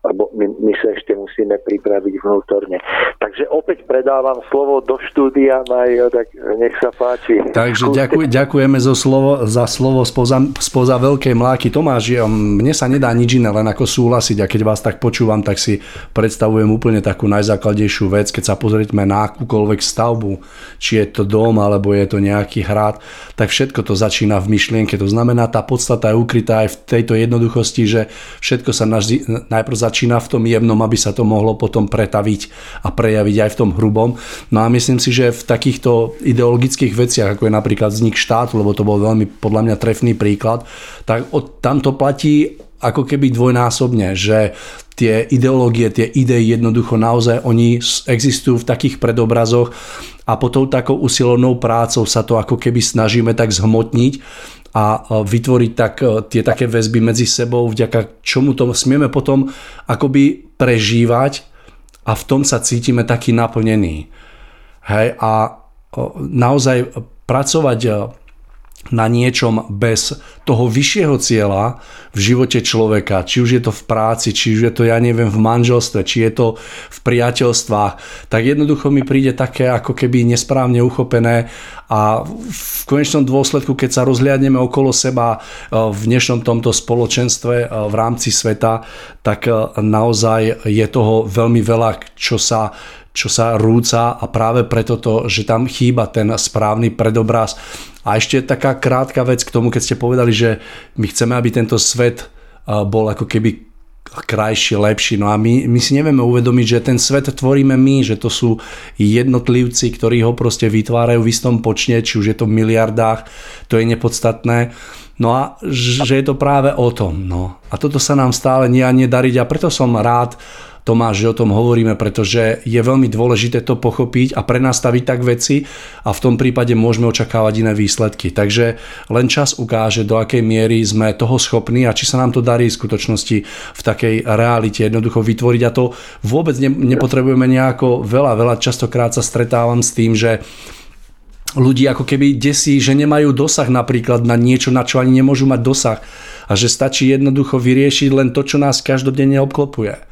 lebo my, my sa ešte musíme pripraviť vnútorne. Takže opäť predávam slovo do štúdia, Mario, tak nech sa páči. Takže ďakuj, ďakujeme za slovo, za slovo spoza, spoza veľkej mláky. Tomáš, mne sa nedá nič iné, len ako súhlasiť a keď vás tak počúvam, tak si predstavujem úplne takú najzákladnejšiu vec, keď sa pozrieme na akúkoľvek stavbu, či je to dom alebo je to nejaký hrad, tak všetko to začína v myšlienke. To znamená, tá podstata je ukrytá aj v tejto jednoduchosti, že všetko sa najprv začína v tom jemnom, aby sa to mohlo potom pretaviť a prejaviť aj v tom hrubom. No a myslím si, že v takýchto ideologických veciach, ako je napríklad vznik štátu, lebo to bol veľmi podľa mňa trefný príklad, tak od, tam to platí ako keby dvojnásobne, že tie ideológie, tie idei jednoducho naozaj oni existujú v takých predobrazoch a potom takou usilovnou prácou sa to ako keby snažíme tak zhmotniť a vytvoriť tak e, tie také väzby medzi sebou, vďaka čomu to smieme potom akoby prežívať a v tom sa cítime taký naplnený. Hej, a naozaj pracovať e, na niečom bez toho vyššieho cieľa v živote človeka, či už je to v práci, či už je to, ja neviem, v manželstve, či je to v priateľstvách, tak jednoducho mi príde také ako keby nesprávne uchopené a v konečnom dôsledku, keď sa rozhliadneme okolo seba e, v dnešnom tomto spoločenstve e, v rámci sveta, tak e, naozaj je toho veľmi veľa, čo sa čo sa rúca a práve preto to, že tam chýba ten správny predobraz a ešte taká krátka vec k tomu, keď ste povedali, že my chceme, aby tento svet bol ako keby krajší, lepší. No a my, my si nevieme uvedomiť, že ten svet tvoríme my, že to sú jednotlivci, ktorí ho proste vytvárajú v istom počne, či už je to v miliardách, to je nepodstatné. No a že je to práve o tom. No. A toto sa nám stále nie a nedariť a preto som rád, Tomáš, že o tom hovoríme, pretože je veľmi dôležité to pochopiť a prenastaviť tak veci a v tom prípade môžeme očakávať iné výsledky. Takže len čas ukáže, do akej miery sme toho schopní a či sa nám to darí v skutočnosti v takej realite jednoducho vytvoriť a to vôbec ne, nepotrebujeme nejako veľa, veľa častokrát sa stretávam s tým, že ľudí ako keby desí, že nemajú dosah napríklad na niečo, na čo ani nemôžu mať dosah a že stačí jednoducho vyriešiť len to, čo nás každodenne obklopuje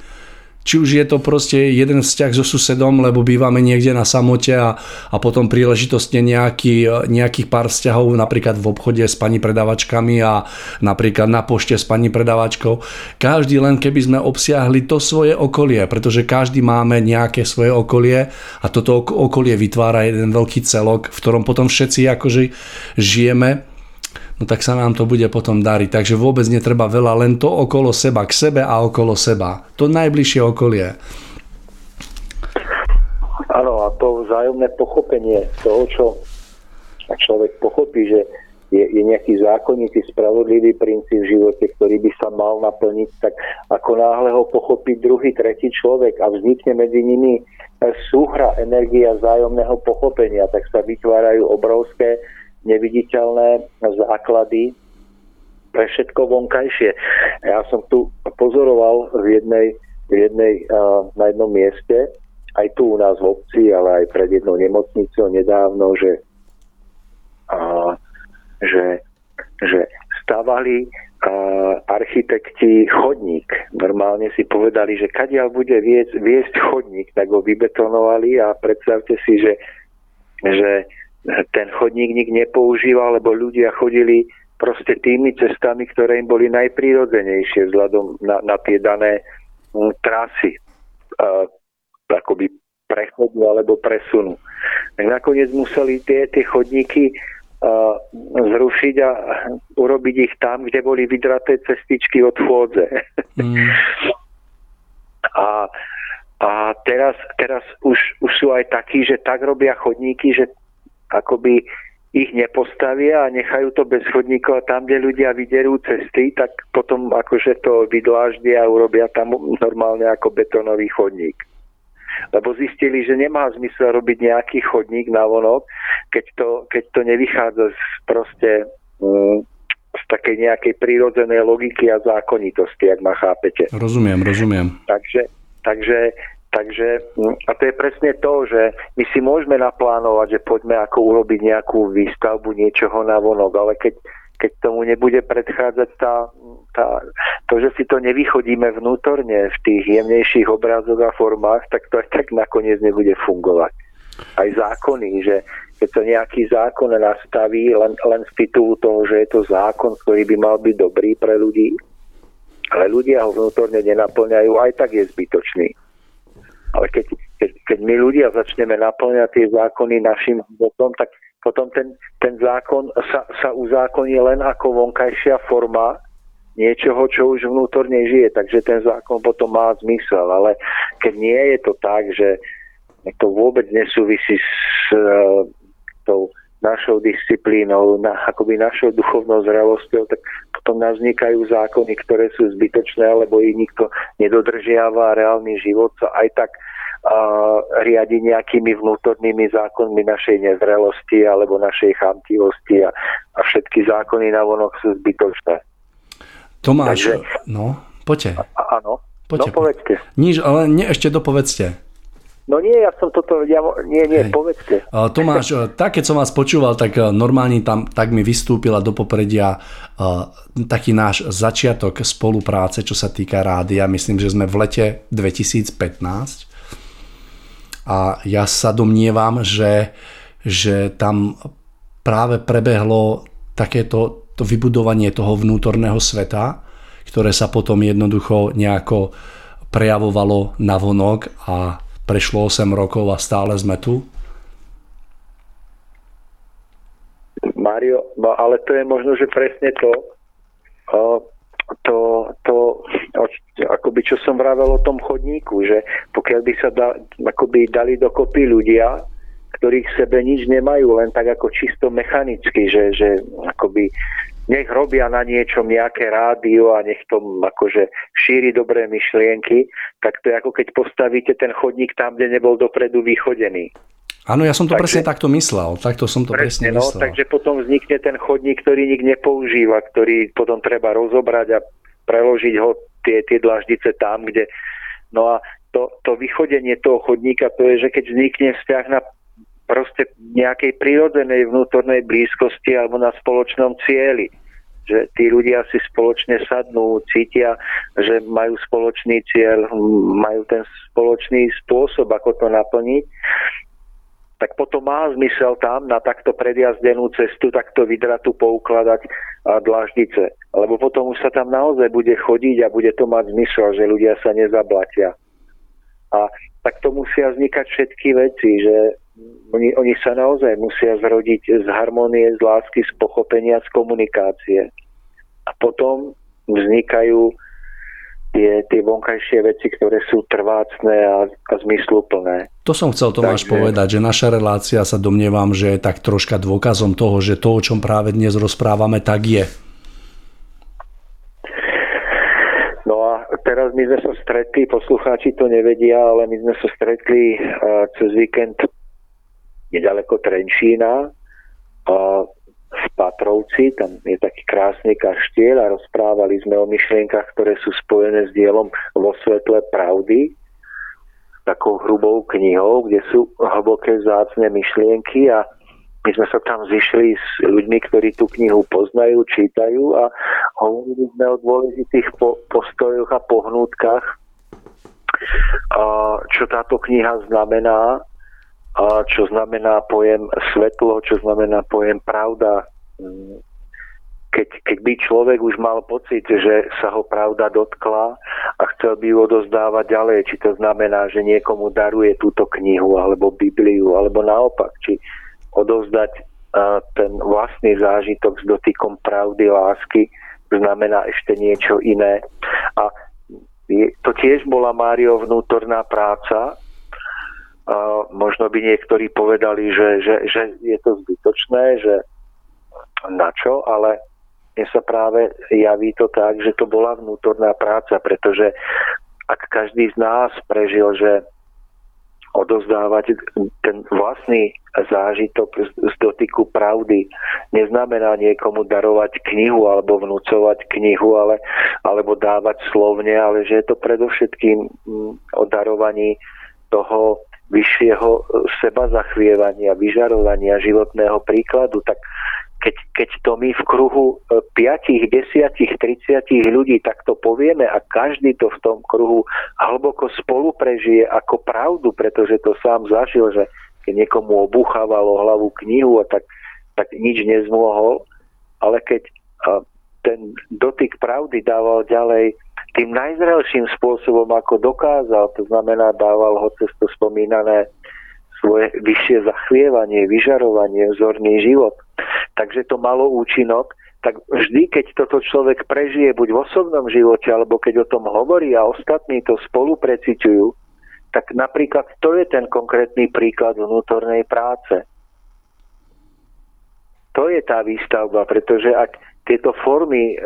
či už je to proste jeden vzťah so susedom, lebo bývame niekde na samote a, a potom príležitostne nejaký, nejakých pár vzťahov napríklad v obchode s pani predavačkami a napríklad na pošte s pani predavačkou. Každý len keby sme obsiahli to svoje okolie, pretože každý máme nejaké svoje okolie a toto okolie vytvára jeden veľký celok, v ktorom potom všetci akože žijeme no tak sa nám to bude potom dariť. Takže vôbec netreba veľa, len to okolo seba, k sebe a okolo seba. To najbližšie okolie. Áno, a to vzájomné pochopenie toho, čo človek pochopí, že je, je nejaký zákonitý, spravodlivý princíp v živote, ktorý by sa mal naplniť, tak ako náhle ho pochopí druhý, tretí človek a vznikne medzi nimi súhra energia vzájomného pochopenia, tak sa vytvárajú obrovské neviditeľné základy pre všetko vonkajšie. Ja som tu pozoroval v jednej, v jednej, na jednom mieste, aj tu u nás v obci, ale aj pred jednou nemocnicou nedávno, že, a, že, že stavali a, architekti chodník. Normálne si povedali, že kadiaľ bude viesť, viesť chodník, tak ho vybetonovali a predstavte si, že, že ten chodník nik nepoužíval, lebo ľudia chodili proste tými cestami, ktoré im boli najprírodzenejšie vzhľadom na, na tie dané m, trasy. Uh, akoby prechodu alebo presunu. Tak nakoniec museli tie, tie chodníky uh, zrušiť a urobiť ich tam, kde boli vydraté cestičky od chôdze. Mm. a, a teraz, teraz už, už sú aj takí, že tak robia chodníky, že akoby ich nepostavia a nechajú to bez chodníkov a tam, kde ľudia vyderú cesty, tak potom akože to vydláždia a urobia tam normálne ako betonový chodník. Lebo zistili, že nemá zmysel robiť nejaký chodník na vonok, keď to, keď to nevychádza z proste mm, z takej nejakej prírodzenej logiky a zákonitosti, ak ma chápete. Rozumiem, rozumiem. Takže, takže Takže, mm, a to je presne to, že my si môžeme naplánovať, že poďme ako urobiť nejakú výstavbu niečoho na vonok, ale keď, keď tomu nebude predchádzať tá, tá, to, že si to nevychodíme vnútorne v tých jemnejších obrazoch a formách, tak to aj tak nakoniec nebude fungovať. Aj zákony, že keď to nejaký zákon nastaví len, len z titulu toho, že je to zákon, ktorý by mal byť dobrý pre ľudí, ale ľudia ho vnútorne nenaplňajú, aj tak je zbytočný. Ale keď, keď, keď my ľudia začneme naplňať tie zákony našim životom, tak potom ten, ten zákon sa, sa uzákoní len ako vonkajšia forma niečoho, čo už vnútorne žije. Takže ten zákon potom má zmysel. Ale keď nie je to tak, že to vôbec nesúvisí s uh, tou našou disciplínou, na, akoby našou duchovnou zrelosťou, tak potom nás vznikajú zákony, ktoré sú zbytočné, alebo ich nikto nedodržiava a reálny život sa aj tak uh, riadi nejakými vnútornými zákonmi našej nezrelosti alebo našej chamtivosti a, a všetky zákony na vonok sú zbytočné. Tomáš, Takže, no, poďte. Áno, Poďte, no povedzte. Nič, ale nie, ešte dopovedzte. No nie, ja som toto, ja, nie, nie, Hej. povedzte. Tomáš, tak keď som vás počúval, tak e, normálne tam tak mi vystúpila do popredia uh, taký náš začiatok spolupráce, čo sa týka rádia. Myslím, že sme v lete 2015 a ja sa domnievam, že, že tam práve prebehlo takéto to vybudovanie toho vnútorného sveta, ktoré sa potom jednoducho nejako prejavovalo na vonok a Prešlo 8 rokov a stále sme tu? Mario, no ale to je možno, že presne to, to, to akoby čo som vravel o tom chodníku, že pokiaľ by sa da, akoby dali dokopy ľudia, ktorí k sebe nič nemajú, len tak ako čisto mechanicky, že, že akoby nech robia na niečom nejaké rádio a nech to akože šíri dobré myšlienky, tak to je ako keď postavíte ten chodník tam, kde nebol dopredu vychodený. Áno, ja som to takže, presne takto myslel. Takto som to presne, presne no, myslel. Takže potom vznikne ten chodník, ktorý nik nepoužíva, ktorý potom treba rozobrať a preložiť ho tie, tie dlaždice tam, kde... No a to, to vychodenie toho chodníka, to je, že keď vznikne vzťah na proste nejakej prírodzenej vnútornej blízkosti alebo na spoločnom cieli. Že tí ľudia si spoločne sadnú, cítia, že majú spoločný cieľ, majú ten spoločný spôsob, ako to naplniť tak potom má zmysel tam na takto predjazdenú cestu, takto vydratu poukladať dlaždice. Lebo potom už sa tam naozaj bude chodiť a bude to mať zmysel, že ľudia sa nezablatia. A tak to musia vznikať všetky veci, že oni, oni sa naozaj musia zrodiť z harmonie, z lásky, z pochopenia, z komunikácie. A potom vznikajú tie, tie vonkajšie veci, ktoré sú trvácne a, a zmysluplné. To som chcel Tomáš Takže... povedať, že naša relácia sa domnievam, že je tak troška dôkazom toho, že to, o čom práve dnes rozprávame, tak je. No a teraz my sme sa stretli, poslucháči to nevedia, ale my sme sa stretli uh, cez víkend nedaleko Trenčína uh, v Patrovci, tam je taký krásny kaštiel a rozprávali sme o myšlienkach, ktoré sú spojené s dielom vo svetle pravdy, takou hrubou knihou, kde sú hlboké zácne myšlienky a my sme sa tam zišli s ľuďmi, ktorí tú knihu poznajú, čítajú a hovorili sme o dôležitých po, postojoch a pohnútkach, a čo táto kniha znamená čo znamená pojem svetlo, čo znamená pojem pravda. Keď, keď by človek už mal pocit, že sa ho pravda dotkla a chcel by ju odozdávať ďalej, či to znamená, že niekomu daruje túto knihu alebo Bibliu, alebo naopak, či odovzdať ten vlastný zážitok s dotykom pravdy, lásky, znamená ešte niečo iné. A to tiež bola Mário vnútorná práca, možno by niektorí povedali, že, že, že je to zbytočné, že na čo, ale mne sa práve javí to tak, že to bola vnútorná práca, pretože ak každý z nás prežil, že odozdávať ten vlastný zážitok z dotyku pravdy neznamená niekomu darovať knihu alebo vnúcovať knihu ale, alebo dávať slovne, ale že je to predovšetkým mm, o darovaní toho vyššieho e, seba zachvievania, vyžarovania životného príkladu, tak keď, keď to my v kruhu 5, 10, 30 ľudí takto povieme a každý to v tom kruhu hlboko spolu prežije ako pravdu, pretože to sám zažil, že keď niekomu obúchávalo hlavu knihu a tak, tak nič nezmohol, ale keď ten dotyk pravdy dával ďalej tým najzrelším spôsobom, ako dokázal, to znamená, dával ho cez to spomínané svoje vyššie zachvievanie, vyžarovanie, vzorný život. Takže to malo účinok, tak vždy, keď toto človek prežije buď v osobnom živote, alebo keď o tom hovorí a ostatní to spolu preciťujú, tak napríklad to je ten konkrétny príklad vnútornej práce. To je tá výstavba, pretože ak tieto formy eh,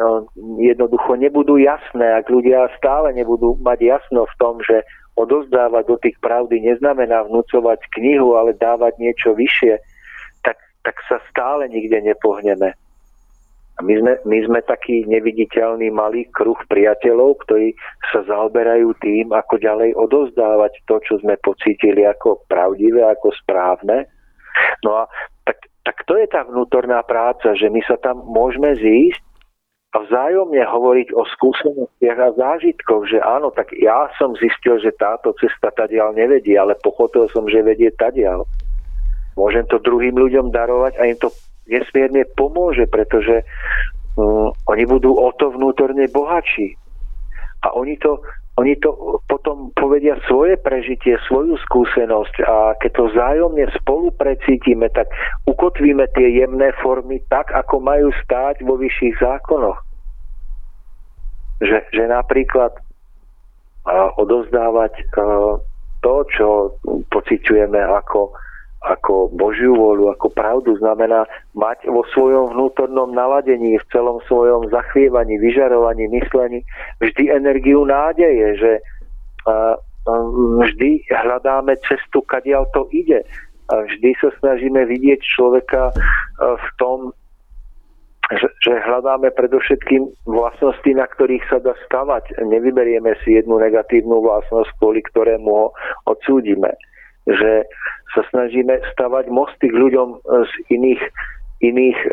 jednoducho nebudú jasné, ak ľudia stále nebudú mať jasno v tom, že odozdávať do tých pravdy neznamená vnúcovať knihu, ale dávať niečo vyššie, tak, tak sa stále nikde nepohneme. My sme, my sme taký neviditeľný malý kruh priateľov, ktorí sa zaoberajú tým, ako ďalej odozdávať to, čo sme pocítili ako pravdivé, ako správne. No a tak to je tá vnútorná práca, že my sa tam môžeme zísť a vzájomne hovoriť o skúsenostiach a zážitkoch, že áno, tak ja som zistil, že táto cesta tadiaľ nevedie, ale pochopil som, že vedie tadiaľ. Môžem to druhým ľuďom darovať a im to nesmierne pomôže, pretože um, oni budú o to vnútorne bohatší. A oni to oni to potom povedia svoje prežitie, svoju skúsenosť a keď to vzájomne spolu precítime, tak ukotvíme tie jemné formy tak, ako majú stáť vo vyšších zákonoch. že, že napríklad odovzdávať to, čo pociťujeme ako, ako Božiu vôľu, ako pravdu, znamená mať vo svojom vnútornom naladení, v celom svojom zachvievaní, vyžarovaní, myslení vždy energiu nádeje, že vždy hľadáme cestu, kadiaľ to ide. Vždy sa snažíme vidieť človeka v tom, že hľadáme predovšetkým vlastnosti, na ktorých sa dá stavať. Nevyberieme si jednu negatívnu vlastnosť, kvôli ktorému ho odsúdime. Že sa snažíme stavať mosty k ľuďom z iných iných e,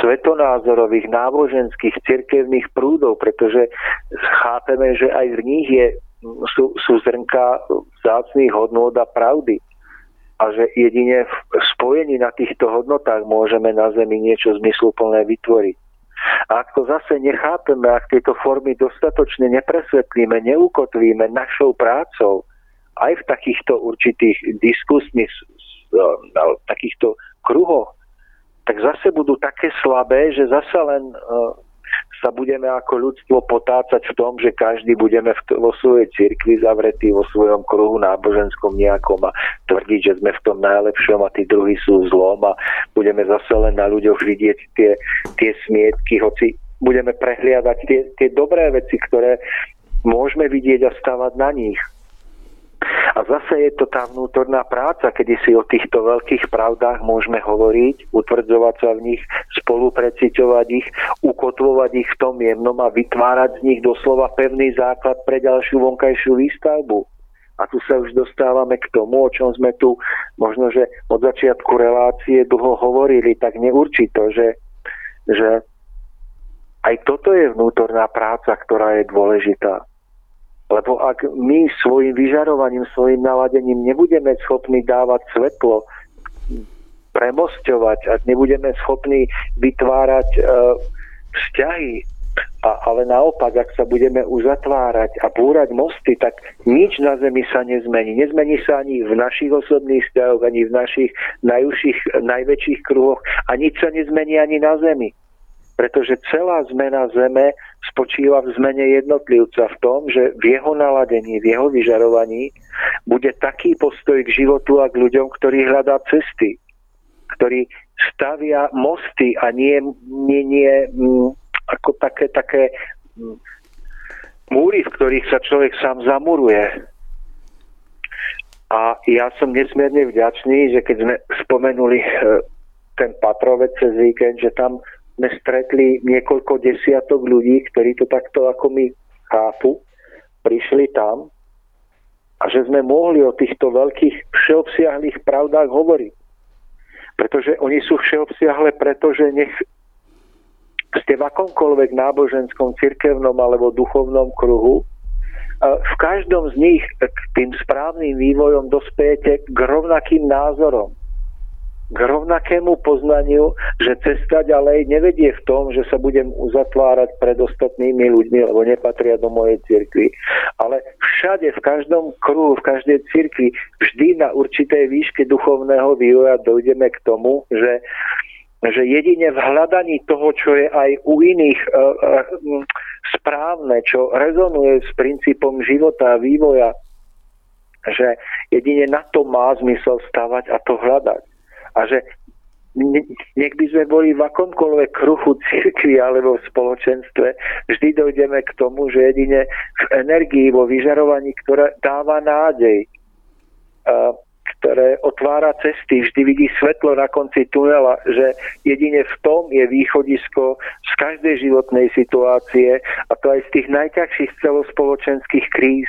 svetonázorových, náboženských, cirkevných prúdov, pretože chápeme, že aj v nich je, sú, sú zrnka vzácných hodnôt a pravdy a že jedine v spojení na týchto hodnotách môžeme na Zemi niečo zmysluplné vytvoriť. A ak to zase nechápeme, ak tieto formy dostatočne nepresvetlíme, neukotvíme našou prácou, aj v takýchto určitých diskusných, takýchto kruhoch, tak zase budú také slabé, že zase len sa budeme ako ľudstvo potácať v tom, že každý budeme v, vo svojej cirkvi zavretý vo svojom kruhu náboženskom nejakom a tvrdiť, že sme v tom najlepšom a tí druhí sú zlom a budeme zase len na ľuďoch vidieť tie, tie smietky, hoci budeme prehliadať tie, tie dobré veci, ktoré môžeme vidieť a stavať na nich. A zase je to tá vnútorná práca, kedy si o týchto veľkých pravdách môžeme hovoriť, utvrdzovať sa v nich, spolupreciťovať ich, ukotvovať ich v tom jemnom a vytvárať z nich doslova pevný základ pre ďalšiu vonkajšiu výstavbu. A tu sa už dostávame k tomu, o čom sme tu možno, že od začiatku relácie dlho hovorili, tak neurčito, že, že aj toto je vnútorná práca, ktorá je dôležitá. Lebo ak my svojim vyžarovaním, svojim naladením nebudeme schopní dávať svetlo, premosťovať, ak nebudeme schopní vytvárať e, vzťahy, a, ale naopak, ak sa budeme uzatvárať a búrať mosty, tak nič na Zemi sa nezmení. Nezmení sa ani v našich osobných vzťahoch, ani v našich najúžších, najväčších kruhoch a nič sa nezmení ani na Zemi. Pretože celá zmena Zeme spočíva v zmene jednotlivca v tom, že v jeho naladení, v jeho vyžarovaní bude taký postoj k životu a k ľuďom, ktorí hľadá cesty, ktorí stavia mosty a nie, nie, nie mm, ako také, také mm, múry, v ktorých sa človek sám zamuruje. A ja som nesmierne vďačný, že keď sme spomenuli e, ten patrovec cez víkend, že tam sme stretli niekoľko desiatok ľudí, ktorí to takto ako my chápu, prišli tam a že sme mohli o týchto veľkých všeobsiahlých pravdách hovoriť. Pretože oni sú všeobsiahle, pretože nech ste v akomkoľvek náboženskom, cirkevnom alebo duchovnom kruhu, v každom z nich k tým správnym vývojom dospejete k rovnakým názorom k rovnakému poznaniu, že cesta ďalej nevedie v tom, že sa budem uzatvárať pred ostatnými ľuďmi, lebo nepatria do mojej cirkvi. Ale všade, v každom kruhu, v každej cirkvi, vždy na určitej výške duchovného vývoja dojdeme k tomu, že že jedine v hľadaní toho, čo je aj u iných e, e, správne, čo rezonuje s princípom života a vývoja, že jedine na to má zmysel stavať a to hľadať a že nech by sme boli v akomkoľvek kruhu cirkvi alebo v spoločenstve, vždy dojdeme k tomu, že jedine v energii, vo vyžarovaní, ktoré dáva nádej, ktoré otvára cesty, vždy vidí svetlo na konci tunela, že jedine v tom je východisko z každej životnej situácie a to aj z tých najťažších celospoločenských kríz.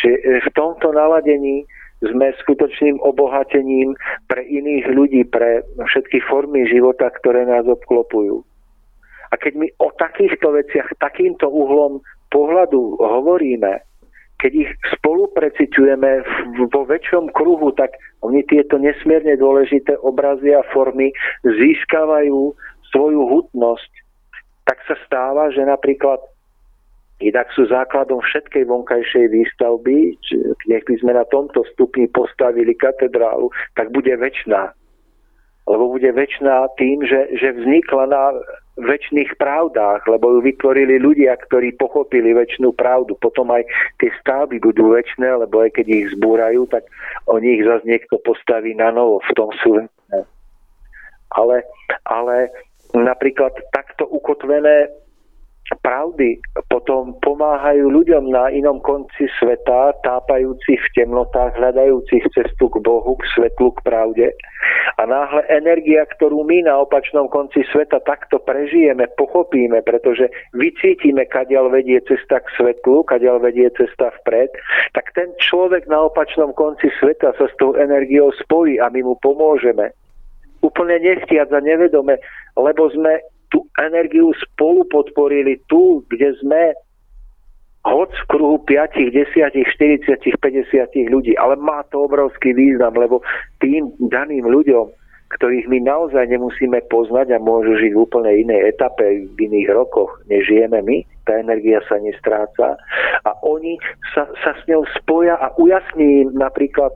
Že v tomto naladení sme skutočným obohatením pre iných ľudí, pre všetky formy života, ktoré nás obklopujú. A keď my o takýchto veciach takýmto uhlom pohľadu hovoríme, keď ich spolu preciťujeme vo väčšom kruhu, tak oni tieto nesmierne dôležité obrazy a formy získavajú svoju hutnosť. Tak sa stáva, že napríklad Inak sú základom všetkej vonkajšej výstavby, nech by sme na tomto stupni postavili katedrálu, tak bude väčšiná. Lebo bude väčšiná tým, že, že vznikla na väčšných pravdách, lebo ju vytvorili ľudia, ktorí pochopili väčšinu pravdu. Potom aj tie stavby budú väčšné, lebo aj keď ich zbúrajú, tak oni ich zase niekto postaví na novo. V tom sú ale, ale napríklad takto ukotvené pravdy potom pomáhajú ľuďom na inom konci sveta, tápajúcich v temnotách, hľadajúcich cestu k Bohu, k svetlu, k pravde. A náhle energia, ktorú my na opačnom konci sveta takto prežijeme, pochopíme, pretože vycítime, kadiaľ vedie cesta k svetlu, kadiaľ vedie cesta vpred, tak ten človek na opačnom konci sveta sa s tou energiou spojí a my mu pomôžeme úplne nechtiac a nevedome, lebo sme tú energiu spolu podporili tu, kde sme hoď v kruhu 5, 10, 40, 50 ľudí. Ale má to obrovský význam, lebo tým daným ľuďom, ktorých my naozaj nemusíme poznať a môžu žiť v úplne inej etape, v iných rokoch, než žijeme my, tá energia sa nestráca a oni sa, sa s ňou spoja a ujasní im napríklad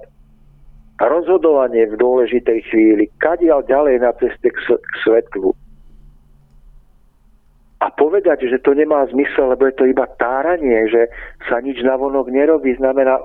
rozhodovanie v dôležitej chvíli, kadiaľ ďalej na ceste k, k svetlu. A povedať, že to nemá zmysel, lebo je to iba táranie, že sa nič navonok nerobí, znamená,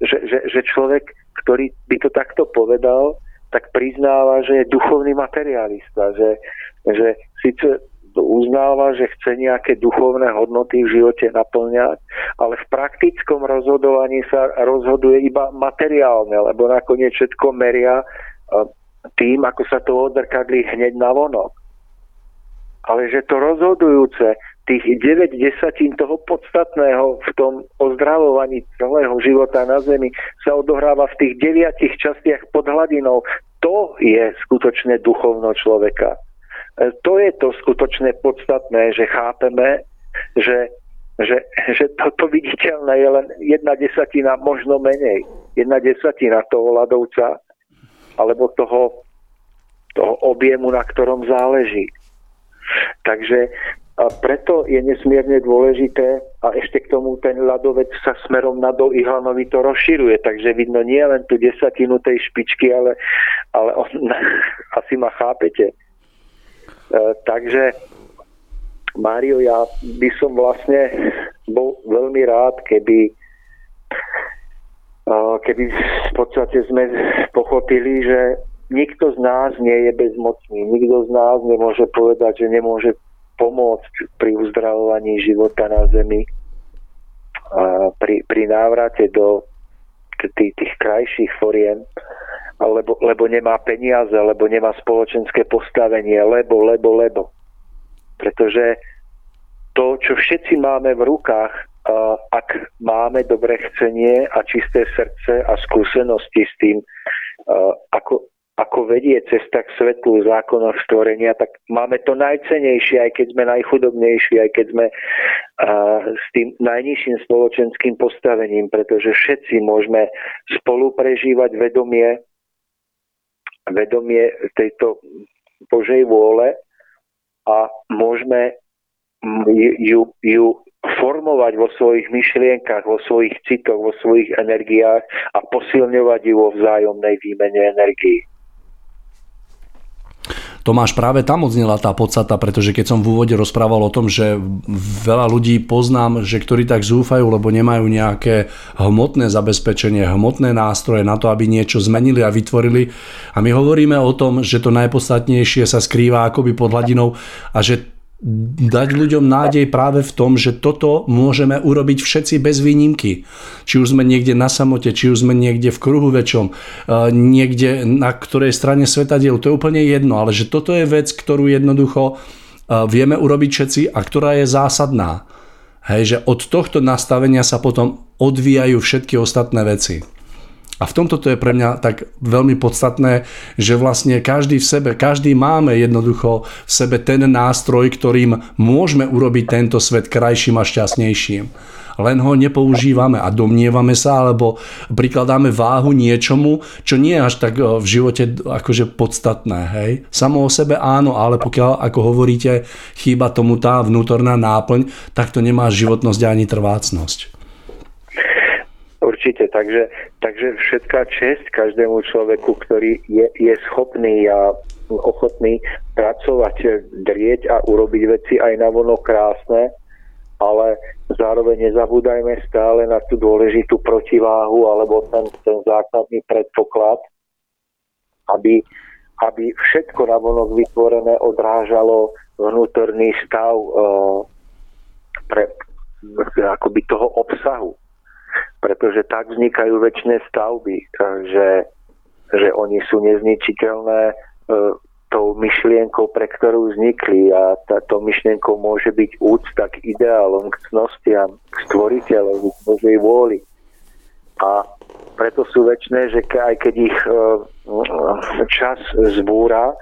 že, že, že človek, ktorý by to takto povedal, tak priznáva, že je duchovný materialista, že, že síce uznáva, že chce nejaké duchovné hodnoty v živote naplňať, ale v praktickom rozhodovaní sa rozhoduje iba materiálne, lebo nakoniec všetko meria tým, ako sa to odrkadlí hneď na vonok. Ale že to rozhodujúce, tých 9 desatín toho podstatného v tom ozdravovaní celého života na Zemi sa odohráva v tých deviatich častiach pod hladinou. To je skutočne duchovno človeka. E, to je to skutočné podstatné, že chápeme, že, že, že toto viditeľné je len jedna desatina, možno menej. Jedna desatina toho ľadovca alebo toho, toho objemu, na ktorom záleží. Takže a preto je nesmierne dôležité a ešte k tomu ten ľadovec sa smerom na do Ihlanovi to rozširuje, takže vidno nie len tú desatinu tej špičky, ale, ale on, asi ma chápete. E, takže Mário, ja by som vlastne bol veľmi rád, keby e, keby v podstate sme pochopili, že nikto z nás nie je bezmocný, nikto z nás nemôže povedať, že nemôže pomôcť pri uzdravovaní života na Zemi, a pri, pri návrate do tých, tých krajších foriem lebo, lebo nemá peniaze, lebo nemá spoločenské postavenie, lebo, lebo, lebo. Pretože to, čo všetci máme v rukách, ak máme dobré chcenie a čisté srdce a skúsenosti s tým, ako, ako vedie cesta k svetlu zákonov stvorenia, tak máme to najcenejšie, aj keď sme najchudobnejší, aj keď sme s tým najnižším spoločenským postavením, pretože všetci môžeme spolu prežívať vedomie vedomie tejto Božej vôle a môžeme ju, ju formovať vo svojich myšlienkach, vo svojich citoch, vo svojich energiách a posilňovať ju vo vzájomnej výmene energií. Tomáš, práve tam odznela tá podstata, pretože keď som v úvode rozprával o tom, že veľa ľudí poznám, že ktorí tak zúfajú, lebo nemajú nejaké hmotné zabezpečenie, hmotné nástroje na to, aby niečo zmenili a vytvorili. A my hovoríme o tom, že to najpodstatnejšie sa skrýva akoby pod hladinou a že dať ľuďom nádej práve v tom, že toto môžeme urobiť všetci bez výnimky. Či už sme niekde na samote, či už sme niekde v kruhu väčšom, e, niekde na ktorej strane diel, to je úplne jedno, ale že toto je vec, ktorú jednoducho e, vieme urobiť všetci a ktorá je zásadná. Hej, že od tohto nastavenia sa potom odvíjajú všetky ostatné veci. A v tomto to je pre mňa tak veľmi podstatné, že vlastne každý v sebe, každý máme jednoducho v sebe ten nástroj, ktorým môžeme urobiť tento svet krajším a šťastnejším len ho nepoužívame a domnievame sa, alebo prikladáme váhu niečomu, čo nie je až tak v živote akože podstatné. Hej? Samo o sebe áno, ale pokiaľ, ako hovoríte, chýba tomu tá vnútorná náplň, tak to nemá životnosť ani trvácnosť. Určite, takže, takže všetká čest každému človeku, ktorý je, je schopný a ochotní pracovať, drieť a urobiť veci aj na vono krásne, ale zároveň nezabúdajme stále na tú dôležitú protiváhu alebo ten, ten základný predpoklad, aby, aby všetko na vonok vytvorené odrážalo vnútorný stav e, pre, akoby toho obsahu. Pretože tak vznikajú väčšie stavby, že, že oni sú nezničiteľné e, tou myšlienkou, pre ktorú vznikli a táto myšlienkou môže byť úcta k ideálom, k cnostiam, k stvoriteľovi, k Božej vôli. A preto sú väčšie, že aj keď ich e, čas zbúra,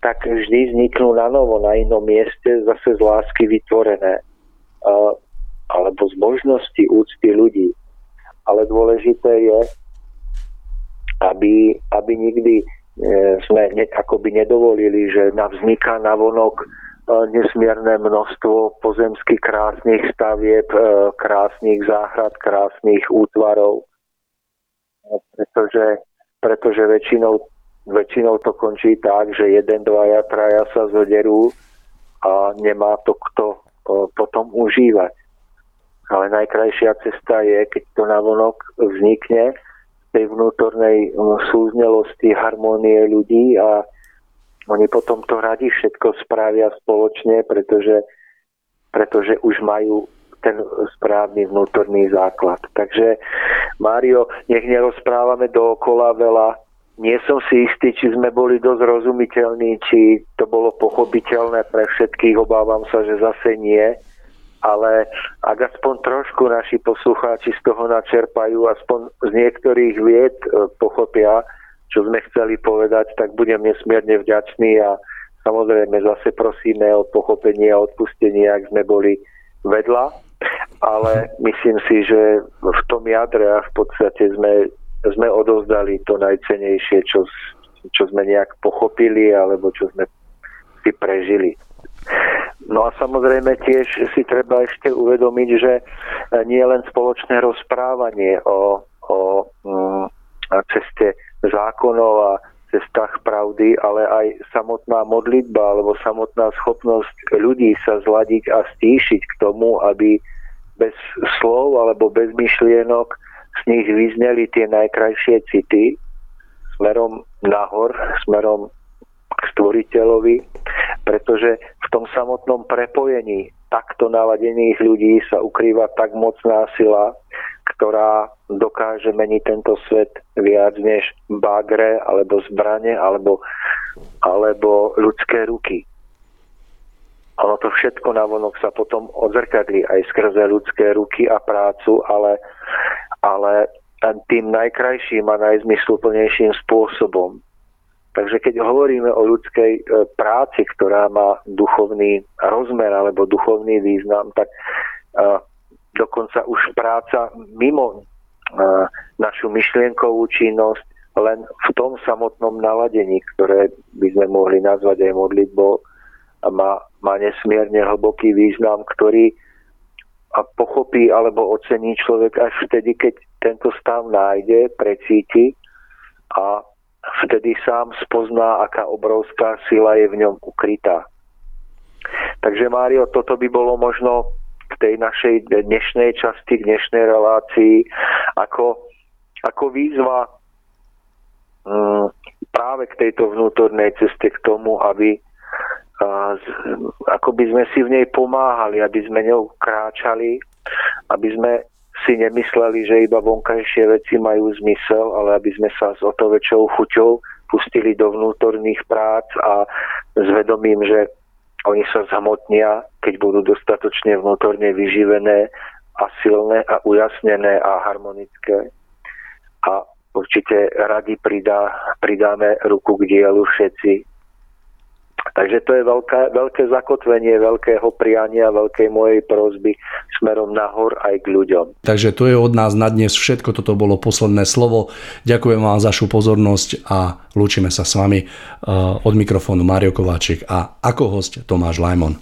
tak vždy vzniknú na novo, na inom mieste, zase z lásky vytvorené. Alebo z možnosti úcty ľudí. Ale dôležité je, aby, aby nikdy E, sme ne, akoby nedovolili, že nám vzniká navonok e, nesmierne množstvo pozemských krásnych stavieb, e, krásnych záhrad, krásnych útvarov. Pretože, pretože väčšinou, väčšinou to končí tak, že jeden, dvaja, traja sa zoderú a nemá to kto potom užívať. Ale najkrajšia cesta je, keď to navonok vznikne tej vnútornej um, súznelosti, harmónie ľudí a oni potom to radi všetko spravia spoločne, pretože, pretože už majú ten správny vnútorný základ. Takže, Mário, nech nerozprávame dookola veľa. Nie som si istý, či sme boli dosť rozumiteľní, či to bolo pochopiteľné pre všetkých. Obávam sa, že zase nie ale ak aspoň trošku naši poslucháči z toho načerpajú, aspoň z niektorých vied e, pochopia, čo sme chceli povedať, tak budem nesmierne vďačný a samozrejme zase prosíme o pochopenie a odpustenie, ak sme boli vedľa, ale myslím si, že v tom jadre a v podstate sme, sme odovzdali to najcenejšie, čo, čo sme nejak pochopili alebo čo sme si prežili. No a samozrejme tiež si treba ešte uvedomiť, že nie len spoločné rozprávanie o, o mm, ceste zákonov a cestách pravdy, ale aj samotná modlitba alebo samotná schopnosť ľudí sa zladiť a stíšiť k tomu, aby bez slov alebo bez myšlienok z nich vyzneli tie najkrajšie city smerom nahor, smerom k stvoriteľovi, pretože v tom samotnom prepojení takto naladených ľudí sa ukrýva tak mocná sila, ktorá dokáže meniť tento svet viac než bagre, alebo zbrane, alebo, alebo ľudské ruky. Ono to všetko navonok sa potom odzrkadlí aj skrze ľudské ruky a prácu, ale, ale tým najkrajším a najzmysluplnejším spôsobom. Takže keď hovoríme o ľudskej e, práci, ktorá má duchovný rozmer alebo duchovný význam, tak e, dokonca už práca mimo e, našu myšlienkovú činnosť len v tom samotnom naladení, ktoré by sme mohli nazvať aj modlitbou, má, má nesmierne hlboký význam, ktorý pochopí alebo ocení človek až vtedy, keď tento stav nájde, precíti a vtedy sám spozná, aká obrovská sila je v ňom ukrytá. Takže Mário, toto by bolo možno v tej našej dnešnej časti, dnešnej relácii, ako, ako výzva um, práve k tejto vnútornej ceste k tomu, aby a, ako by sme si v nej pomáhali, aby sme ňou kráčali, aby sme si nemysleli, že iba vonkajšie veci majú zmysel, ale aby sme sa s o to väčšou chuťou pustili do vnútorných prác a s vedomím, že oni sa zamotnia, keď budú dostatočne vnútorne vyživené a silné a ujasnené a harmonické. A určite radi pridá, pridáme ruku k dielu všetci, Takže to je veľké, veľké zakotvenie veľkého priania, veľkej mojej prozby smerom nahor aj k ľuďom. Takže to je od nás na dnes všetko, toto bolo posledné slovo. Ďakujem vám za vašu pozornosť a lúčime sa s vami eh, od mikrofónu Mario Kováčik a ako host Tomáš Lajmon.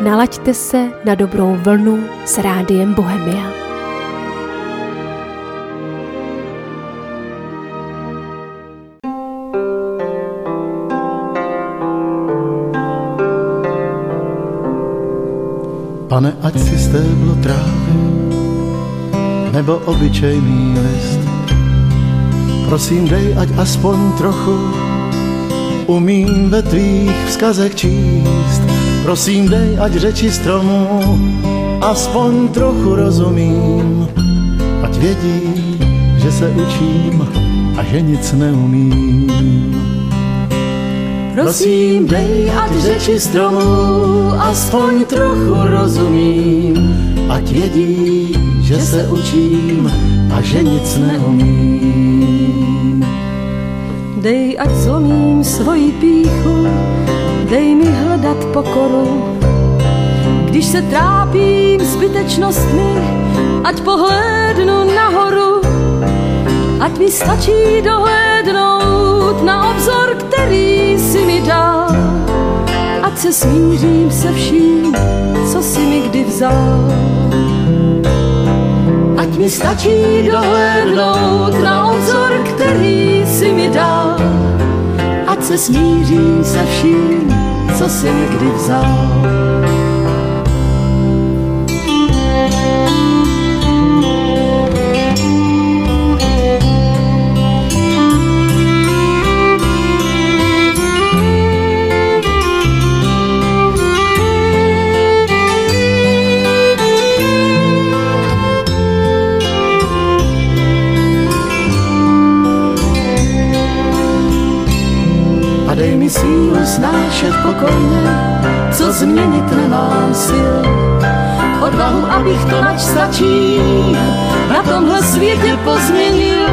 Nalaďte se na dobrou vlnu s rádiem Bohemia. Pane, ať si stéblo trávy, nebo obyčejný list. Prosím, dej, ať aspoň trochu umím ve tvých vzkazech číst. Prosím, dej, ať řeči stromu aspoň trochu rozumím. Ať vědí, že se učím a že nic neumím. Prosím, dej, ať řeči stromu aspoň trochu rozumím. Ať vědí, že se učím a že nic neumím. Dej, ať zlomím svoji píchu, dej mi hledat pokoru. Když se trápím zbytečnostmi, ať pohlédnu nahoru, ať mi stačí dohlédnout na obzor, který si mi dal. Ať se smířím se vším, co si mi kdy vzal. Ať mi stačí dohlédnout na obzor, který si mi dal. Ať se smířím se vším, co si mi kdy vzal. Snášet pokojně, co změnit nemám sil. Odvahu, abych to nač stačí, na tomhle světě pozměnil.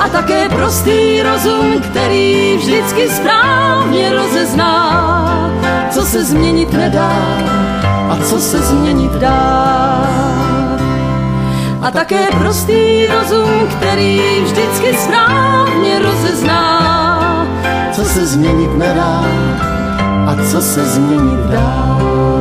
A také prostý rozum, který vždycky správně rozezná, co se změnit nedá a co se změnit dá. A také prostý rozum, který vždycky správně rozezná, se změnit nedá a co se změnit dá.